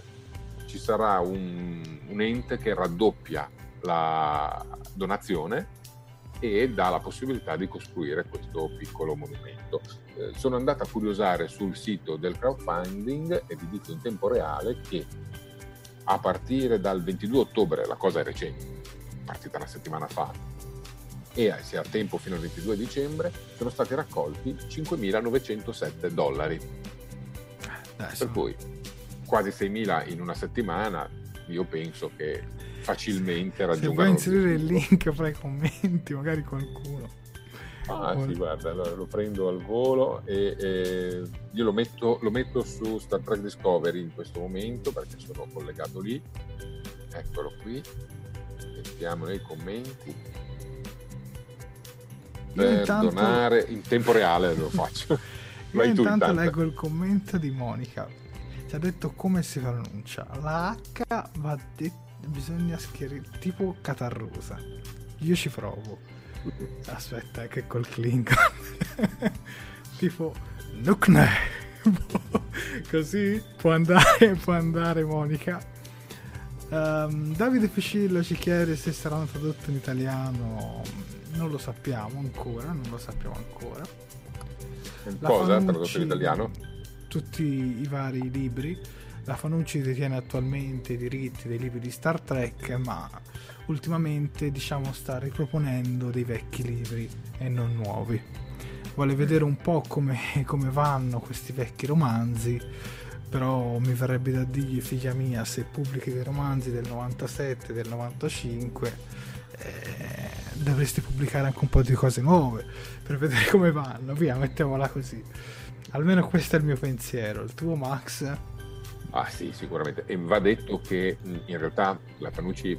Speaker 2: ci sarà un, un ente che raddoppia la donazione e dà la possibilità di costruire questo piccolo monumento. Eh, sono andato a curiosare sul sito del crowdfunding e vi dico in tempo reale che a partire dal 22 ottobre, la cosa è recente, partita una settimana fa, e se ha tempo fino al 22 dicembre, sono stati raccolti 5.907 dollari. Adesso. Per cui quasi 6.000 in una settimana, io penso che facilmente raggiungano... Se
Speaker 1: puoi inserire il link fra i commenti, magari qualcuno.
Speaker 2: Ah sì, guarda, allora lo prendo al volo e, e io lo metto, lo metto, su Star Trek Discovery in questo momento perché sono collegato lì. Eccolo qui. Mettiamo nei commenti. Per intanto... donare in tempo reale lo faccio.
Speaker 1: io intanto, intanto leggo il commento di Monica. Ci ha detto come si pronuncia. La H va detta bisogna schiarire tipo catarrosa. Io ci provo. Aspetta, che col Klingon. tipo, Nukne. Così può andare, può andare Monica. Um, Davide Piscillo ci chiede se saranno tradotti in italiano. Non lo sappiamo ancora, non lo sappiamo ancora.
Speaker 2: La Cosa? Tradotto in italiano?
Speaker 1: Tutti i vari libri. La Fanucci detiene attualmente i diritti dei libri di Star Trek, ma ultimamente diciamo sta riproponendo dei vecchi libri e non nuovi. Vuole vedere un po' come, come vanno questi vecchi romanzi, però mi verrebbe da dirgli figlia mia se pubblichi dei romanzi del 97, del 95 eh, dovresti pubblicare anche un po' di cose nuove per vedere come vanno, via mettiamola così. Almeno questo è il mio pensiero, il tuo Max?
Speaker 2: Ah sì, sicuramente. E va detto che in realtà la Fanucci,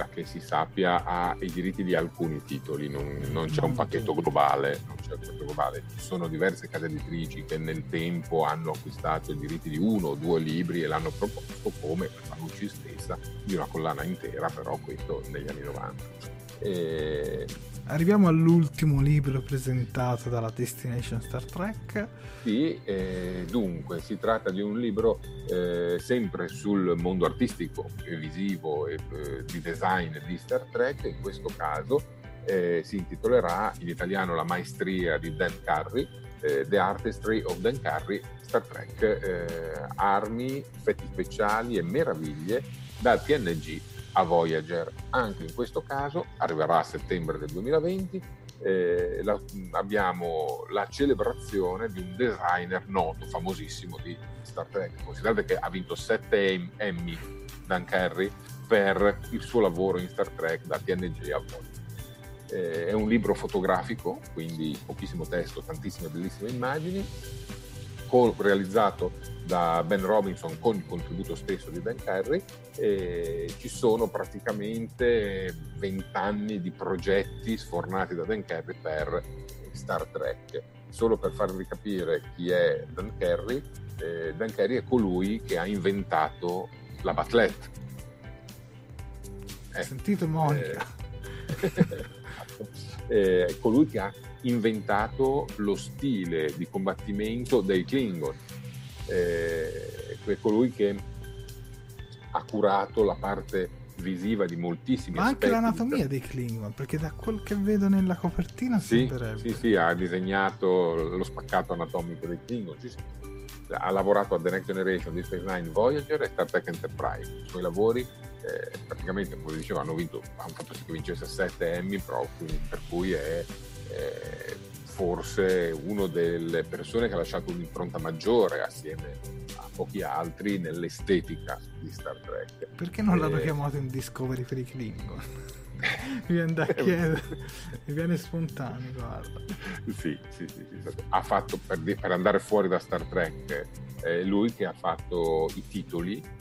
Speaker 2: da che si sappia, ha i diritti di alcuni titoli, non, non c'è un pacchetto globale, non c'è un pacchetto globale. Ci sono diverse case editrici che nel tempo hanno acquistato i diritti di uno o due libri e l'hanno proposto come la Fanucci stessa di una collana intera, però questo negli anni 90.
Speaker 1: E Arriviamo all'ultimo libro presentato dalla Destination Star Trek.
Speaker 2: Sì, eh, dunque si tratta di un libro eh, sempre sul mondo artistico, e visivo e eh, di design di Star Trek, in questo caso eh, si intitolerà in italiano La maestria di Dan Carey, eh, The Artistry of Dan Carey, Star Trek, eh, armi, effetti speciali e meraviglie dal TNG a Voyager. Anche in questo caso arriverà a settembre del 2020. Eh, la, abbiamo la celebrazione di un designer noto, famosissimo di Star Trek. Considerate che ha vinto 7 Emmy Dan Carey per il suo lavoro in Star Trek da TNG a Voyager. Eh, è un libro fotografico, quindi pochissimo testo, tantissime bellissime immagini, co- realizzato da Ben Robinson con il contributo stesso di Dan Carey e ci sono praticamente vent'anni di progetti sfornati da Dan Carey per Star Trek. Solo per farvi capire chi è Dan Carey, eh, Dan Carey è colui che ha inventato la Batlette.
Speaker 1: Eh, Sentite Monica.
Speaker 2: Eh, è colui che ha inventato lo stile di combattimento dei Klingon. Eh, è colui che ha curato la parte visiva di moltissimi
Speaker 1: Ma anche l'anatomia dei Klingon, perché da quel che vedo nella copertina
Speaker 2: sì, sembrerebbe. Sì, sì, ha disegnato lo spaccato anatomico dei Klingon. Sì, sì. ha lavorato a The Next Generation, Deep Space Nine, Voyager e Star Trek Enterprise. I suoi lavori eh, praticamente, come dicevo, hanno, vinto, hanno fatto sì che vincesse 7 Emmy, però, quindi, per cui è eh, forse una delle persone che ha lasciato un'impronta maggiore assieme a pochi altri nell'estetica di Star Trek.
Speaker 1: Perché non l'hanno chiamato in Discovery per i Klingon? mi viene da chiedere, mi viene spontaneo, guarda.
Speaker 2: Sì, sì, sì, sì. Ha fatto, per, per, andare fuori da Star Trek, eh, lui che ha fatto i titoli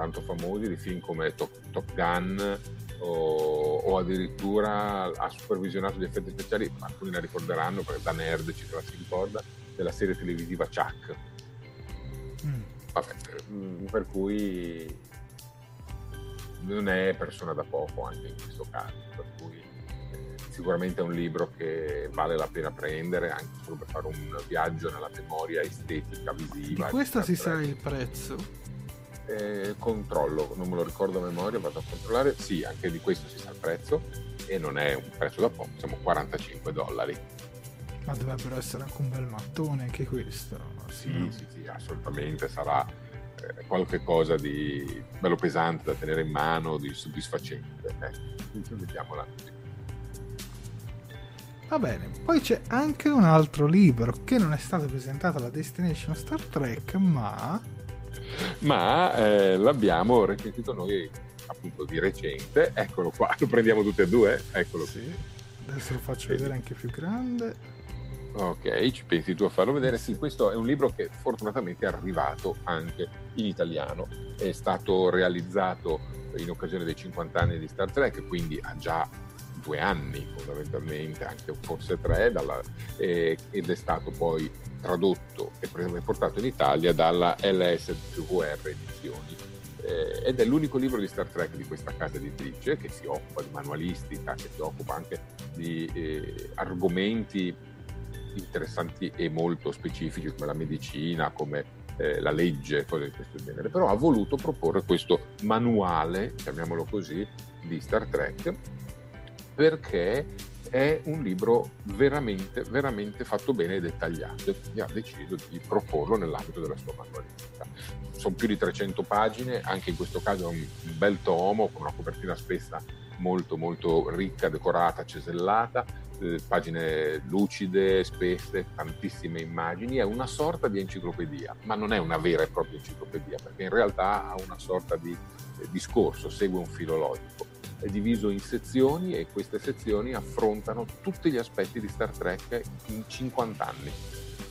Speaker 2: tanto famosi di film come Top, Top Gun o, o, addirittura ha supervisionato gli effetti speciali, alcuni la ricorderanno perché da nerd ci la si ricorda, della serie televisiva Chuck. Mm. Vabbè, mm, per cui non è persona da poco anche in questo caso, per cui eh, sicuramente è un libro che vale la pena prendere anche solo per fare un viaggio nella memoria estetica, visiva.
Speaker 1: Di questo si sa il prezzo?
Speaker 2: Eh, controllo, non me lo ricordo a memoria, vado a controllare. Sì, anche di questo si sa il prezzo e non è un prezzo da poco, siamo 45 dollari.
Speaker 1: Ma dovrebbero essere anche un bel mattone anche questo.
Speaker 2: Sì, no? sì, sì, assolutamente sarà eh, qualche cosa di bello pesante da tenere in mano, di soddisfacente. Eh, vediamola
Speaker 1: Va bene, poi c'è anche un altro libro che non è stato presentato alla Destination Star Trek, ma...
Speaker 2: Ma eh, l'abbiamo recensito noi appunto di recente. Eccolo qua, lo prendiamo tutte e due? Eccolo
Speaker 1: sì. Adesso lo faccio Vedi. vedere anche più grande.
Speaker 2: Ok, ci pensi tu a farlo vedere? Sì, questo è un libro che fortunatamente è arrivato anche in italiano. È stato realizzato in occasione dei 50 anni di Star Trek, quindi ha già due anni fondamentalmente, anche forse tre, dalla, eh, ed è stato poi tradotto e portato in Italia dalla LSVR Edizioni. Eh, ed è l'unico libro di Star Trek di questa casa editrice che si occupa di manualistica, che si occupa anche di eh, argomenti interessanti e molto specifici come la medicina, come eh, la legge, cose di questo genere, però ha voluto proporre questo manuale, chiamiamolo così, di Star Trek perché è un libro veramente, veramente fatto bene e dettagliato e quindi ha deciso di proporlo nell'ambito della sua manualistica. Sono più di 300 pagine, anche in questo caso è un bel tomo con una copertina spessa molto molto ricca, decorata, cesellata, eh, pagine lucide, spesse, tantissime immagini, è una sorta di enciclopedia, ma non è una vera e propria enciclopedia, perché in realtà ha una sorta di eh, discorso, segue un filo logico. Diviso in sezioni e queste sezioni affrontano tutti gli aspetti di Star Trek in 50 anni.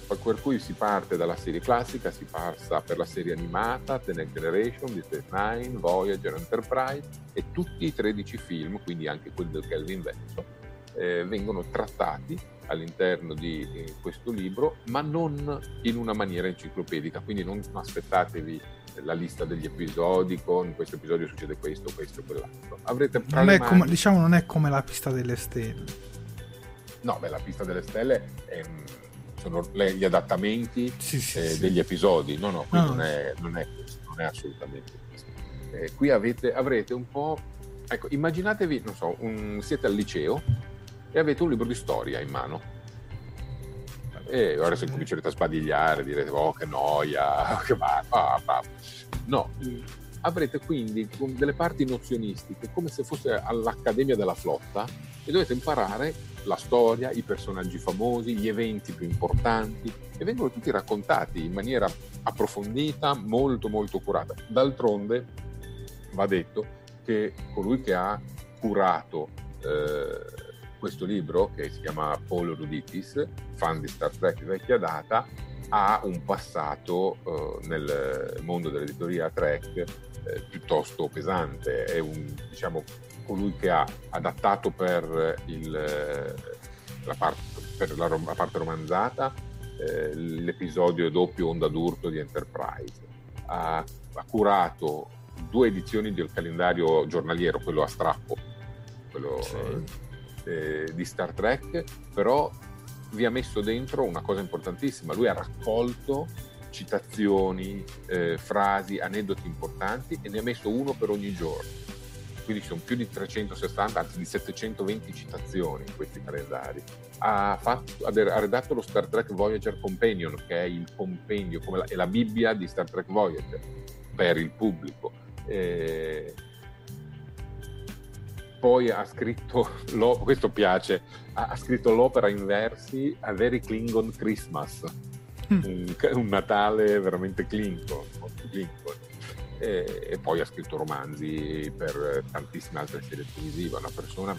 Speaker 2: Per cui si parte dalla serie classica, si passa per la serie animata, The Next Generation, Deep Space Nine, Voyager, Enterprise e tutti i 13 film, quindi anche quelli del Kelvin Verso, eh, vengono trattati all'interno di eh, questo libro, ma non in una maniera enciclopedica, quindi non aspettatevi la lista degli episodi con in questo episodio succede questo, questo, quell'altro. Avrete
Speaker 1: non è come, diciamo non è come la pista delle stelle.
Speaker 2: No, beh, la pista delle stelle è, sono le, gli adattamenti sì, sì, eh, sì. degli episodi, no, no, qui no, non, è, non, è, questo, non è assolutamente questo. Eh, qui avete, avrete un po', ecco, immaginatevi, non so, un, siete al liceo e avete un libro di storia in mano. E ora se comincerete a sbadigliare, direte, oh che noia, che va, ah, ah. No, avrete quindi delle parti nozionistiche, come se fosse all'Accademia della Flotta, e dovete imparare la storia, i personaggi famosi, gli eventi più importanti, e vengono tutti raccontati in maniera approfondita, molto molto curata. D'altronde va detto che colui che ha curato eh, questo libro, che si chiama Paul Ruditis, fan di Star Trek vecchia data, ha un passato eh, nel mondo dell'editoria Trek eh, piuttosto pesante. È un, diciamo, colui che ha adattato per, il, la, parte, per la, la, parte romanzata eh, l'episodio doppio Onda d'Urto di Enterprise. Ha, ha curato due edizioni del calendario giornaliero, quello a strappo, quello sì eh, di Star Trek, però vi ha messo dentro una cosa importantissima, lui ha raccolto citazioni, eh, frasi, aneddoti importanti e ne ha messo uno per ogni giorno. quindi sono più di 360, anzi di 720 citazioni in questi calendari. Ha, fatto, ha redatto lo Star Trek Voyager Companion, che è il compendio, come la, è la Bibbia di Star Trek Voyager per il pubblico. Eh, poi ha scritto, questo piace, ha, scritto l'opera in versi A Very Klingon Christmas, mm. un, un, Natale veramente Klingon, molto Klingon. E, e, poi ha scritto romanzi per tantissime altre serie televisive, una persona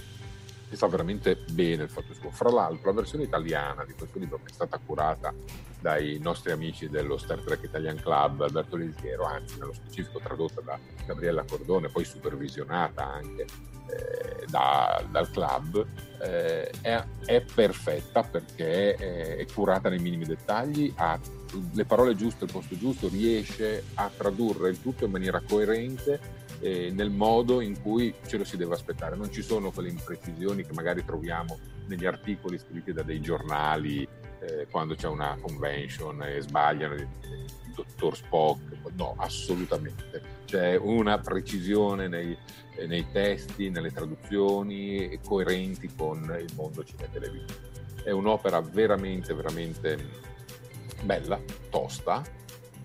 Speaker 2: che sa veramente bene il fatto suo. Fra l'altro la versione italiana di questo libro che è stata curata dai nostri amici dello Star Trek Italian Club, Alberto Lisiero, anzi nello specifico tradotta da Gabriella Cordone, poi supervisionata anche eh, da, dal club, eh, è, è, perfetta perché è, è, curata nei minimi dettagli, ha le parole giuste al posto giusto, riesce a tradurre il tutto in maniera coerente eh, nel modo in cui ce lo si deve aspettare. Non ci sono quelle imprecisioni che magari troviamo negli articoli scritti da dei giornali eh, quando c'è una convention e sbagliano il dottor Spock. No, assolutamente. C'è una precisione nei, nei testi, nelle traduzioni coerenti con il mondo cinema televisivo. È un'opera veramente, veramente bella, tosta,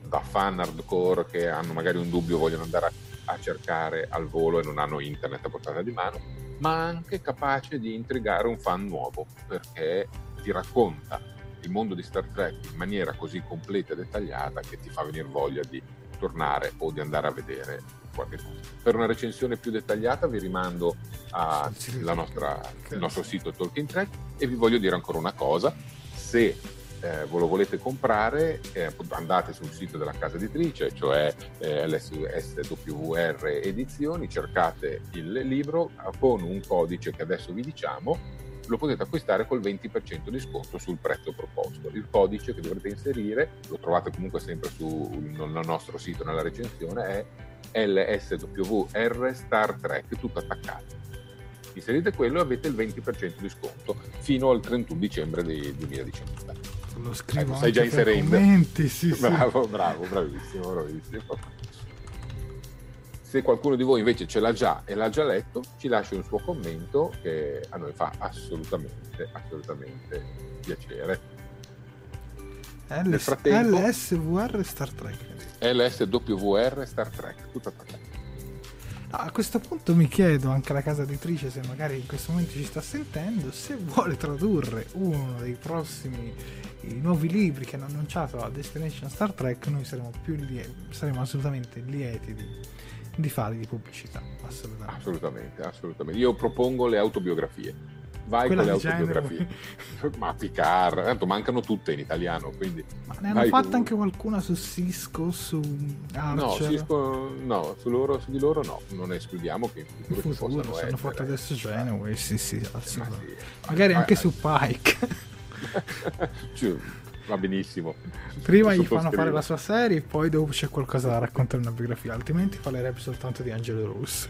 Speaker 2: da fan hardcore che hanno magari un dubbio, vogliono andare a a cercare al volo e non hanno internet a portata di mano, ma anche capace di intrigare un fan nuovo perché ti racconta il mondo di Star Trek in maniera così completa e dettagliata che ti fa venire voglia di tornare o di andare a vedere qualche cosa. Per una recensione più dettagliata vi rimando al nostro sito Talking Track e vi voglio dire ancora una cosa, se eh, ve lo volete comprare, eh, andate sul sito della casa editrice, cioè eh, l'SWR Edizioni, cercate il libro con un codice che adesso vi diciamo, lo potete acquistare col 20% di sconto sul prezzo proposto. Il codice che dovrete inserire, lo trovate comunque sempre sul nostro sito nella recensione, è LSWR Star Trek, tutto attaccato. Inserite quello e avete il 20% di sconto fino al 31 dicembre del 2019
Speaker 1: lo scrivo ecco, stai già inserendo commenti, sì,
Speaker 2: bravo, sì. bravo, bravissimo, bravissimo. Se qualcuno di voi invece ce l'ha già e l'ha già letto, ci lascia un suo commento che a noi fa assolutamente, assolutamente piacere.
Speaker 1: Nel frattempo, LSVR Star Trek.
Speaker 2: LSWR Star Trek, tutto attaccato.
Speaker 1: A questo punto mi chiedo anche alla casa editrice, se magari in questo momento ci sta sentendo, se vuole tradurre uno dei prossimi i nuovi libri che hanno annunciato a Destination Star Trek, noi saremo, più lieti, saremo assolutamente lieti di, di fare di pubblicità. Assolutamente.
Speaker 2: assolutamente. assolutamente, Io propongo le autobiografie. Vai Quella con le autobiografie. Ma Picard, tanto mancano tutte in italiano, quindi...
Speaker 1: Ma ne hanno fatta con... anche qualcuna su Cisco, su
Speaker 2: Archer? No, Cisco, no, su, loro, su di loro no, non escludiamo che in
Speaker 1: futuro, in futuro ci possano hanno fatto adesso Genoway, sì sì, sì. Magari anche vai. su Pike.
Speaker 2: cioè, va benissimo.
Speaker 1: Prima gli fanno fare la sua serie, poi dopo c'è qualcosa da raccontare in una biografia, altrimenti parlerebbe soltanto di Angelo Russo.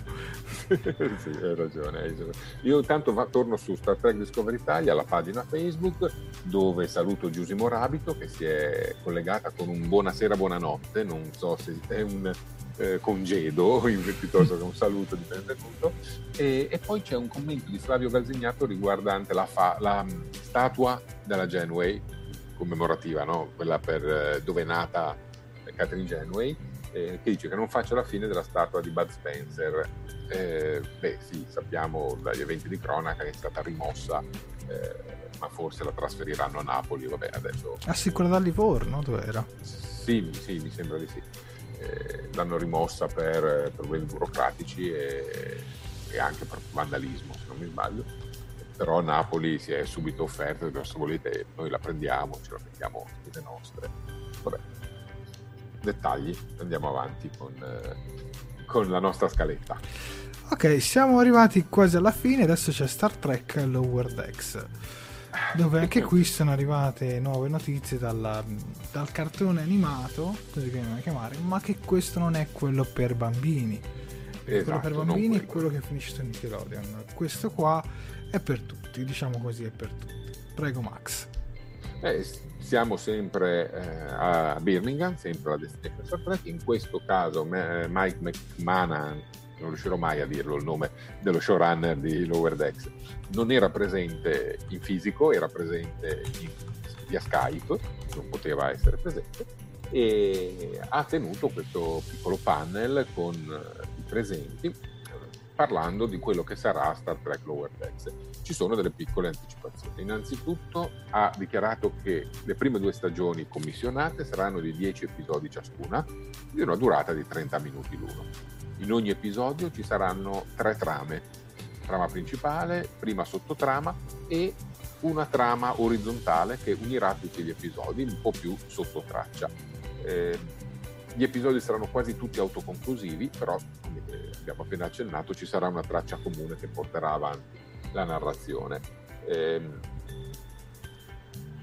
Speaker 2: sì, hai ragione, hai ragione. Io intanto va, torno su Star Trek Discovery Italia, la pagina Facebook, dove saluto Giusimo Rabito che si è collegata con un buonasera, buonanotte, non so se è un eh, congedo, piuttosto che un saluto di benvenuto. E, e, poi c'è un commento di Flavio Galzignato riguardante la, fa, la statua della Genway, commemorativa, no? quella per, eh, dove è nata Catherine Genway, eh, che dice che non faccia la fine della statua di Bud Spencer. Eh, beh sì, sappiamo dagli eventi di cronaca che è stata rimossa, eh, ma forse la trasferiranno a Napoli, vabbè adesso...
Speaker 1: Ah sì, quella da Livorno, dove era?
Speaker 2: Sì, sì, mi sembra di sì eh, l'hanno rimossa per problemi burocratici e, e, anche per vandalismo, se non mi sbaglio. Però Napoli si è subito offerto, se volete noi la prendiamo, ce la mettiamo le nostre. Vabbè, dettagli, andiamo avanti con, eh, con la nostra scaletta.
Speaker 1: Ok, siamo arrivati quasi alla fine, adesso c'è Star Trek Lower Decks dove anche qui sono arrivate nuove notizie dalla, dal cartone animato, così che viene a chiamare, ma che questo non è quello per bambini. Esatto, quello per bambini è quello che finisce su Nickelodeon. Questo qua è per tutti, diciamo così, è per tutti. Prego Max.
Speaker 2: Eh, siamo sempre eh, a Birmingham, sempre alla Destination Trek, in questo caso Mike McMahon non riuscirò mai a dirlo il nome dello showrunner di Lower Decks, non era presente in fisico, era presente in, via Skype, non poteva essere presente, e ha tenuto questo piccolo panel con i presenti parlando di quello che sarà Star Trek Lower Decks. Ci sono delle piccole anticipazioni. Innanzitutto ha dichiarato che le prime due stagioni commissionate saranno di 10 episodi ciascuna, di una durata di 30 minuti l'uno. In ogni episodio ci saranno tre trame, trama principale, prima sottotrama e una trama orizzontale che unirà tutti gli episodi, un po' più sotto traccia. Eh, gli episodi saranno quasi tutti autoconclusivi, però come abbiamo appena accennato ci sarà una traccia comune che porterà avanti la narrazione. Eh,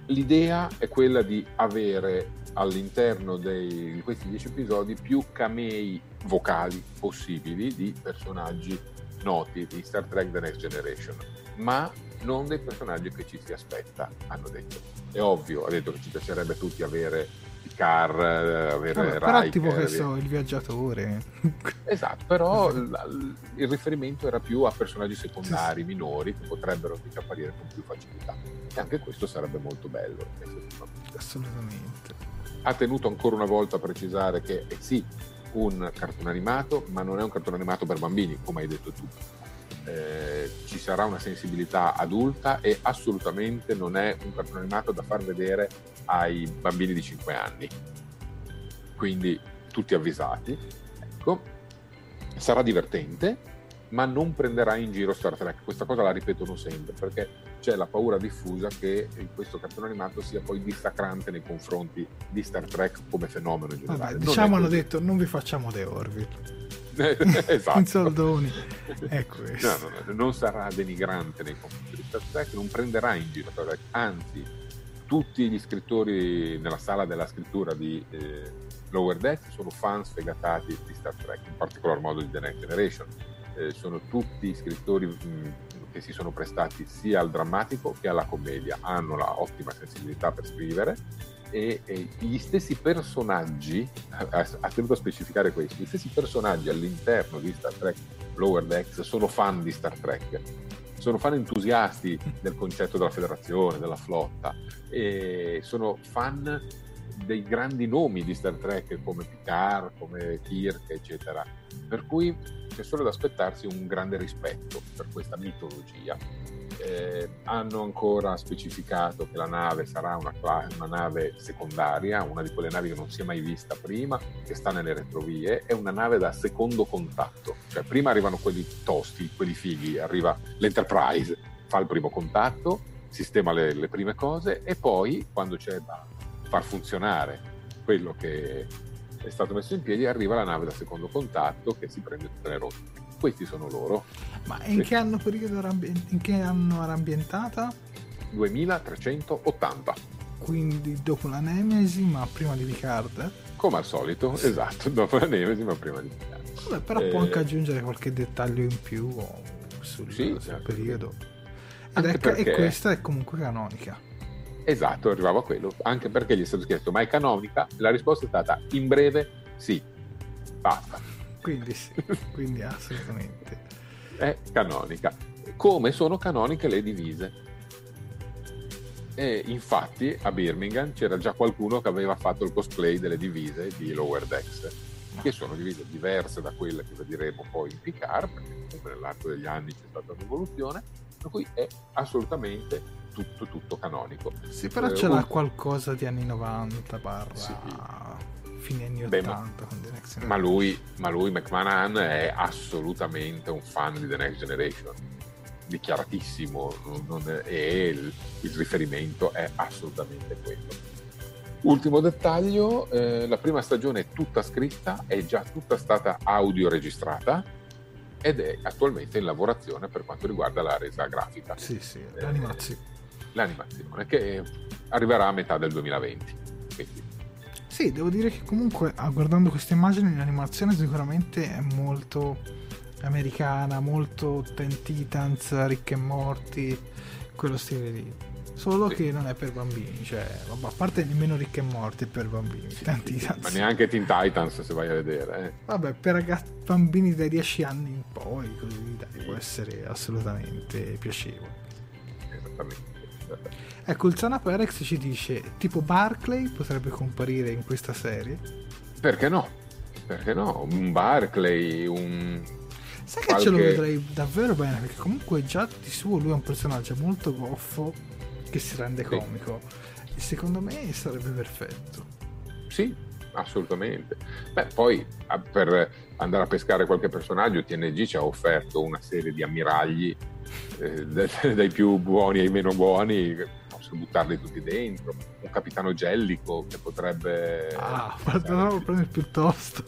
Speaker 2: l'idea è quella di avere all'interno dei, di questi dieci episodi più camei vocali possibili di personaggi noti di Star Trek The Next Generation, ma non dei personaggi che ci si aspetta, hanno detto. È ovvio, ha detto che ci piacerebbe tutti avere Picard, eh, avere Vabbè,
Speaker 1: Però Riker, tipo che so, il viaggiatore.
Speaker 2: Esatto, però il riferimento era più a personaggi secondari, minori, che potrebbero apparire con più facilità. E anche questo sarebbe molto bello.
Speaker 1: Assolutamente.
Speaker 2: Ha tenuto ancora una volta a precisare che è sì un cartone animato, ma non è un cartone animato per bambini, come hai detto tu. Eh, ci sarà una sensibilità adulta e assolutamente non è un cartone animato da far vedere ai bambini di 5 anni. Quindi tutti avvisati. Ecco. Sarà divertente, ma non prenderà in giro Star Trek. Questa cosa la ripetono sempre perché c'è la paura diffusa che questo cartone animato sia poi dissacrante nei confronti di Star Trek come fenomeno in generale.
Speaker 1: Vabbè, diciamo hanno detto non vi facciamo The Orville.
Speaker 2: esatto.
Speaker 1: in soldoni è questo.
Speaker 2: No, no, no, non sarà denigrante nei confronti di Star Trek, non prenderà in giro Star Trek, anzi tutti gli scrittori nella sala della scrittura di eh, Lower Deck sono fan sfegatati di Star Trek, in particolar modo di The Next Generation. Eh, sono tutti scrittori mh, che si sono prestati sia al drammatico che alla commedia, hanno la ottima sensibilità per scrivere e, e gli stessi personaggi, ha, tenuto a specificare questo, gli stessi personaggi all'interno di Star Trek Lower Decks sono fan di Star Trek, sono fan entusiasti del concetto della federazione, della flotta e sono fan dei grandi nomi di Star Trek come Picard, come Kirk, eccetera. Per cui c'è solo da aspettarsi un grande rispetto per questa mitologia eh, hanno ancora specificato che la nave sarà una, una, nave secondaria, una di quelle navi che non si è mai vista prima, che sta nelle retrovie, è una nave da secondo contatto, cioè prima arrivano quelli tosti, quelli fighi, arriva l'Enterprise, fa il primo contatto, sistema le, le prime cose e poi quando c'è da far funzionare quello che è stato messo in piedi arriva la nave da secondo contatto che si prende tutte le rotte questi sono loro.
Speaker 1: Ma in, che, anno era ambien- in che anno era ambientata?
Speaker 2: 2380.
Speaker 1: Quindi dopo la Nemesi, ma prima di Picard?
Speaker 2: Come al solito, esatto, dopo la Nemesi, ma prima di Picard.
Speaker 1: Vabbè, però eh... può anche aggiungere qualche dettaglio in più sul, sì, sul periodo. Ed è, perché... E questa è comunque canonica.
Speaker 2: Esatto, arrivavo a quello, anche perché gli è stato chiesto, ma è canonica? La risposta è stata, in breve, sì. Basta
Speaker 1: quindi sì, quindi assolutamente.
Speaker 2: È canonica. Come sono canoniche le divise. E infatti a Birmingham c'era già qualcuno che aveva fatto il cosplay delle divise di Lower Decks, che sono divise diverse da quelle che vedremo poi in Picard, perché comunque nell'arco degli anni c'è stata un'evoluzione, per cui è assolutamente tutto, tutto canonico.
Speaker 1: Sì, però eh, c'era un... qualcosa di anni 90 barra... Sì fine anni 80 Beh, con The Next Generation.
Speaker 2: Ma lui, ma lui, McMahon, è assolutamente un fan di The Next Generation, dichiaratissimo, è, e il, il, riferimento è assolutamente quello. Ultimo dettaglio, eh, la prima stagione è tutta scritta, è già tutta stata audio registrata ed è attualmente in lavorazione per quanto riguarda la resa grafica.
Speaker 1: Sì, sì, l'animazione.
Speaker 2: Eh, l'animazione che arriverà a metà del 2020. Quindi
Speaker 1: sì, devo dire che comunque ah, guardando queste immagini l'animazione sicuramente è molto americana, molto Ten Titans, Rick e Morty, quello stile lì. Solo sì. che non è per bambini, cioè, vabbè, a parte nemmeno ricche e morti è per bambini. Sì,
Speaker 2: sì, ma neanche Teen Titans se vai a vedere. Eh.
Speaker 1: Vabbè, per ragazzi, bambini dai 10 anni in poi, così dai, può essere assolutamente piacevole.
Speaker 2: Esattamente.
Speaker 1: Ecco, il Zana Perex ci dice, tipo Barclay potrebbe comparire in questa serie?
Speaker 2: Perché no? Perché no? Un Barclay, un...
Speaker 1: Sai che qualche... ce lo vedrei davvero bene, perché comunque già di suo lui è un personaggio molto goffo che si rende sì. comico. E secondo me sarebbe perfetto.
Speaker 2: Sì, assolutamente. Beh, poi per andare a pescare qualche personaggio, TNG ci ha offerto una serie di ammiragli eh, dai più buoni ai meno buoni, posso buttarli tutti dentro. Un capitano gellico che potrebbe.
Speaker 1: Ah, guarda, prendere piuttosto.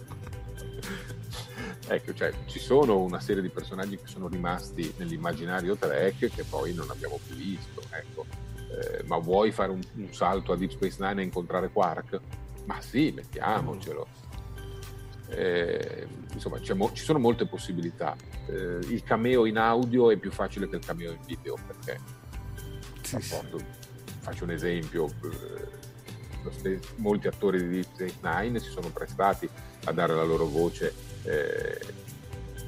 Speaker 2: ecco, cioè, ci sono una serie di personaggi che sono rimasti nell'immaginario Trek che poi non abbiamo più visto. Ecco. Eh, ma vuoi fare un, un, salto a Deep Space Nine e incontrare Quark? Ma sì, mettiamocelo. Eh, insomma, mo- ci sono molte possibilità. Eh, il cameo in audio è più facile che il cameo in video perché sì, sì. faccio un esempio. Eh, molti attori di Deep Space Nine si sono prestati a dare la loro voce eh,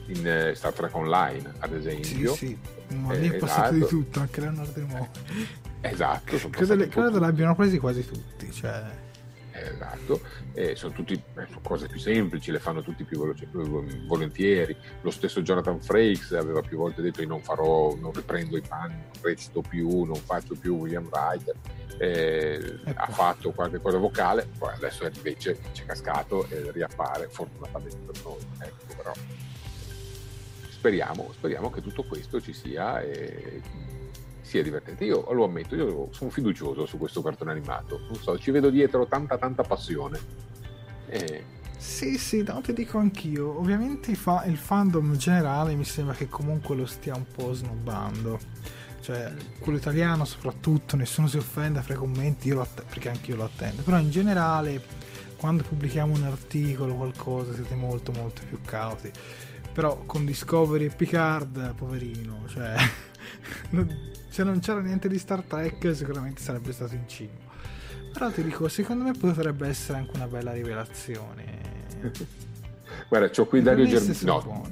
Speaker 2: in eh, Star Trek Online, ad esempio.
Speaker 1: Sì, sì. Ma lì è passato esatto. di tutto, anche Leonardo Nimoy.
Speaker 2: Esatto.
Speaker 1: Credo, credo l'abbiano presi quasi tutti. Cioè...
Speaker 2: Esatto, eh, sono tutte cose più semplici, le fanno tutti più veloci, volentieri. Lo stesso Jonathan Frakes aveva più volte detto io non farò, non riprendo i panni, non recito più, non faccio più William Ryder. Eh, ecco. Ha fatto qualche cosa vocale, poi adesso invece ci è cascato e riappare, fortunatamente per noi. Ecco, però speriamo, speriamo che tutto questo ci sia e sia divertente. Io lo ammetto, io sono fiducioso su questo cartone animato. Non so, ci vedo dietro tanta tanta passione. E...
Speaker 1: Sì, sì, no, ti dico anch'io. Ovviamente fa- il fandom generale mi sembra che comunque lo stia un po' snobbando. Cioè, quello italiano soprattutto, nessuno si offende, fra i commenti, att- perché anche io lo attendo. Però in generale, quando pubblichiamo un articolo o qualcosa, siete molto molto più cauti. Però con Discovery e Picard, poverino, cioè... se non c'era niente di Star Trek sicuramente sarebbe stato in cima. Però ti dico, secondo me potrebbe essere anche una bella rivelazione.
Speaker 2: Guarda, c'ho qui Dario Germino. No,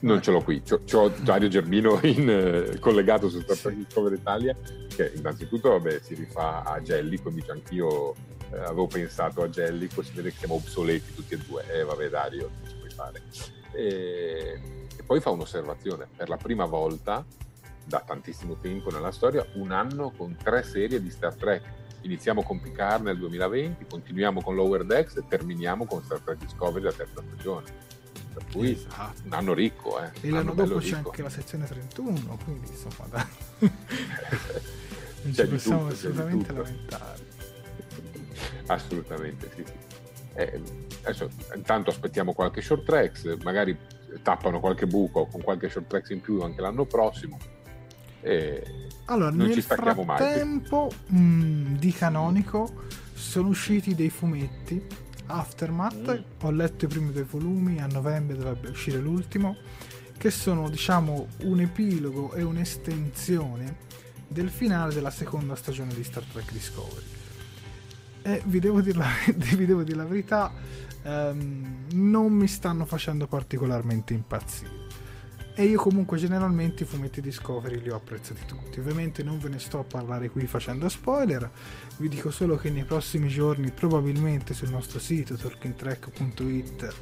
Speaker 2: non ce l'ho qui. C'ho, c'ho Dario Germino in, eh, collegato su Star Trek Discovery Italia, che innanzitutto vabbè, si rifà a Jellico, dice anch'io eh, avevo pensato a Jellico, si vede che siamo obsoleti tutti e due. Eh vabbè Dario, che ci puoi fare. E, e poi fa un'osservazione, per la prima volta da tantissimo tempo nella storia, un anno con tre serie di Star Trek. Iniziamo con Picard nel 2020, continuiamo con Lower Decks e terminiamo con Star Trek Discovery la terza stagione. Per cui esatto. un anno ricco, eh.
Speaker 1: E l'anno dopo c'è ricco. anche la sezione 31, quindi insomma dai. non ci possiamo tutto, assolutamente lamentare.
Speaker 2: Assolutamente, sì, sì. Eh, adesso intanto aspettiamo qualche short tracks, magari tappano qualche buco con qualche short tracks in più anche l'anno prossimo e
Speaker 1: allora,
Speaker 2: non
Speaker 1: nel
Speaker 2: ci stacchiamo
Speaker 1: mai. Nel frattempo mm, di canonico sono usciti dei fumetti Aftermath, mm. ho letto i primi due volumi, a novembre dovrebbe uscire l'ultimo, che sono diciamo un epilogo e un'estensione del finale della seconda stagione di Star Trek Discovery. E vi devo dire la, vi devo dire la verità, um, non mi stanno facendo particolarmente impazzire e io comunque generalmente i fumetti Discovery li ho apprezzati tutti. Ovviamente non ve ne sto a parlare qui facendo spoiler, vi dico solo che nei prossimi giorni probabilmente sul nostro sito talkingtrack.it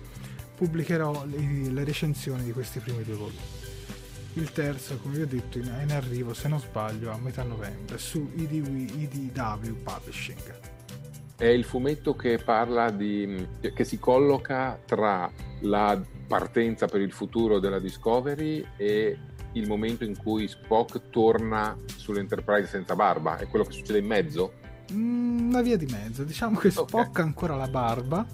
Speaker 1: pubblicherò le, recensioni di questi primi due volumi. Il terzo, come vi ho detto, è in arrivo, se non sbaglio, a metà novembre su IDW, IDW Publishing.
Speaker 2: È il fumetto che parla di... che si colloca tra la partenza per il futuro della Discovery e il momento in cui Spock torna sull'Enterprise senza barba? È quello che succede in mezzo?
Speaker 1: Mm, una via di mezzo. Diciamo che Spock okay. ha ancora la barba.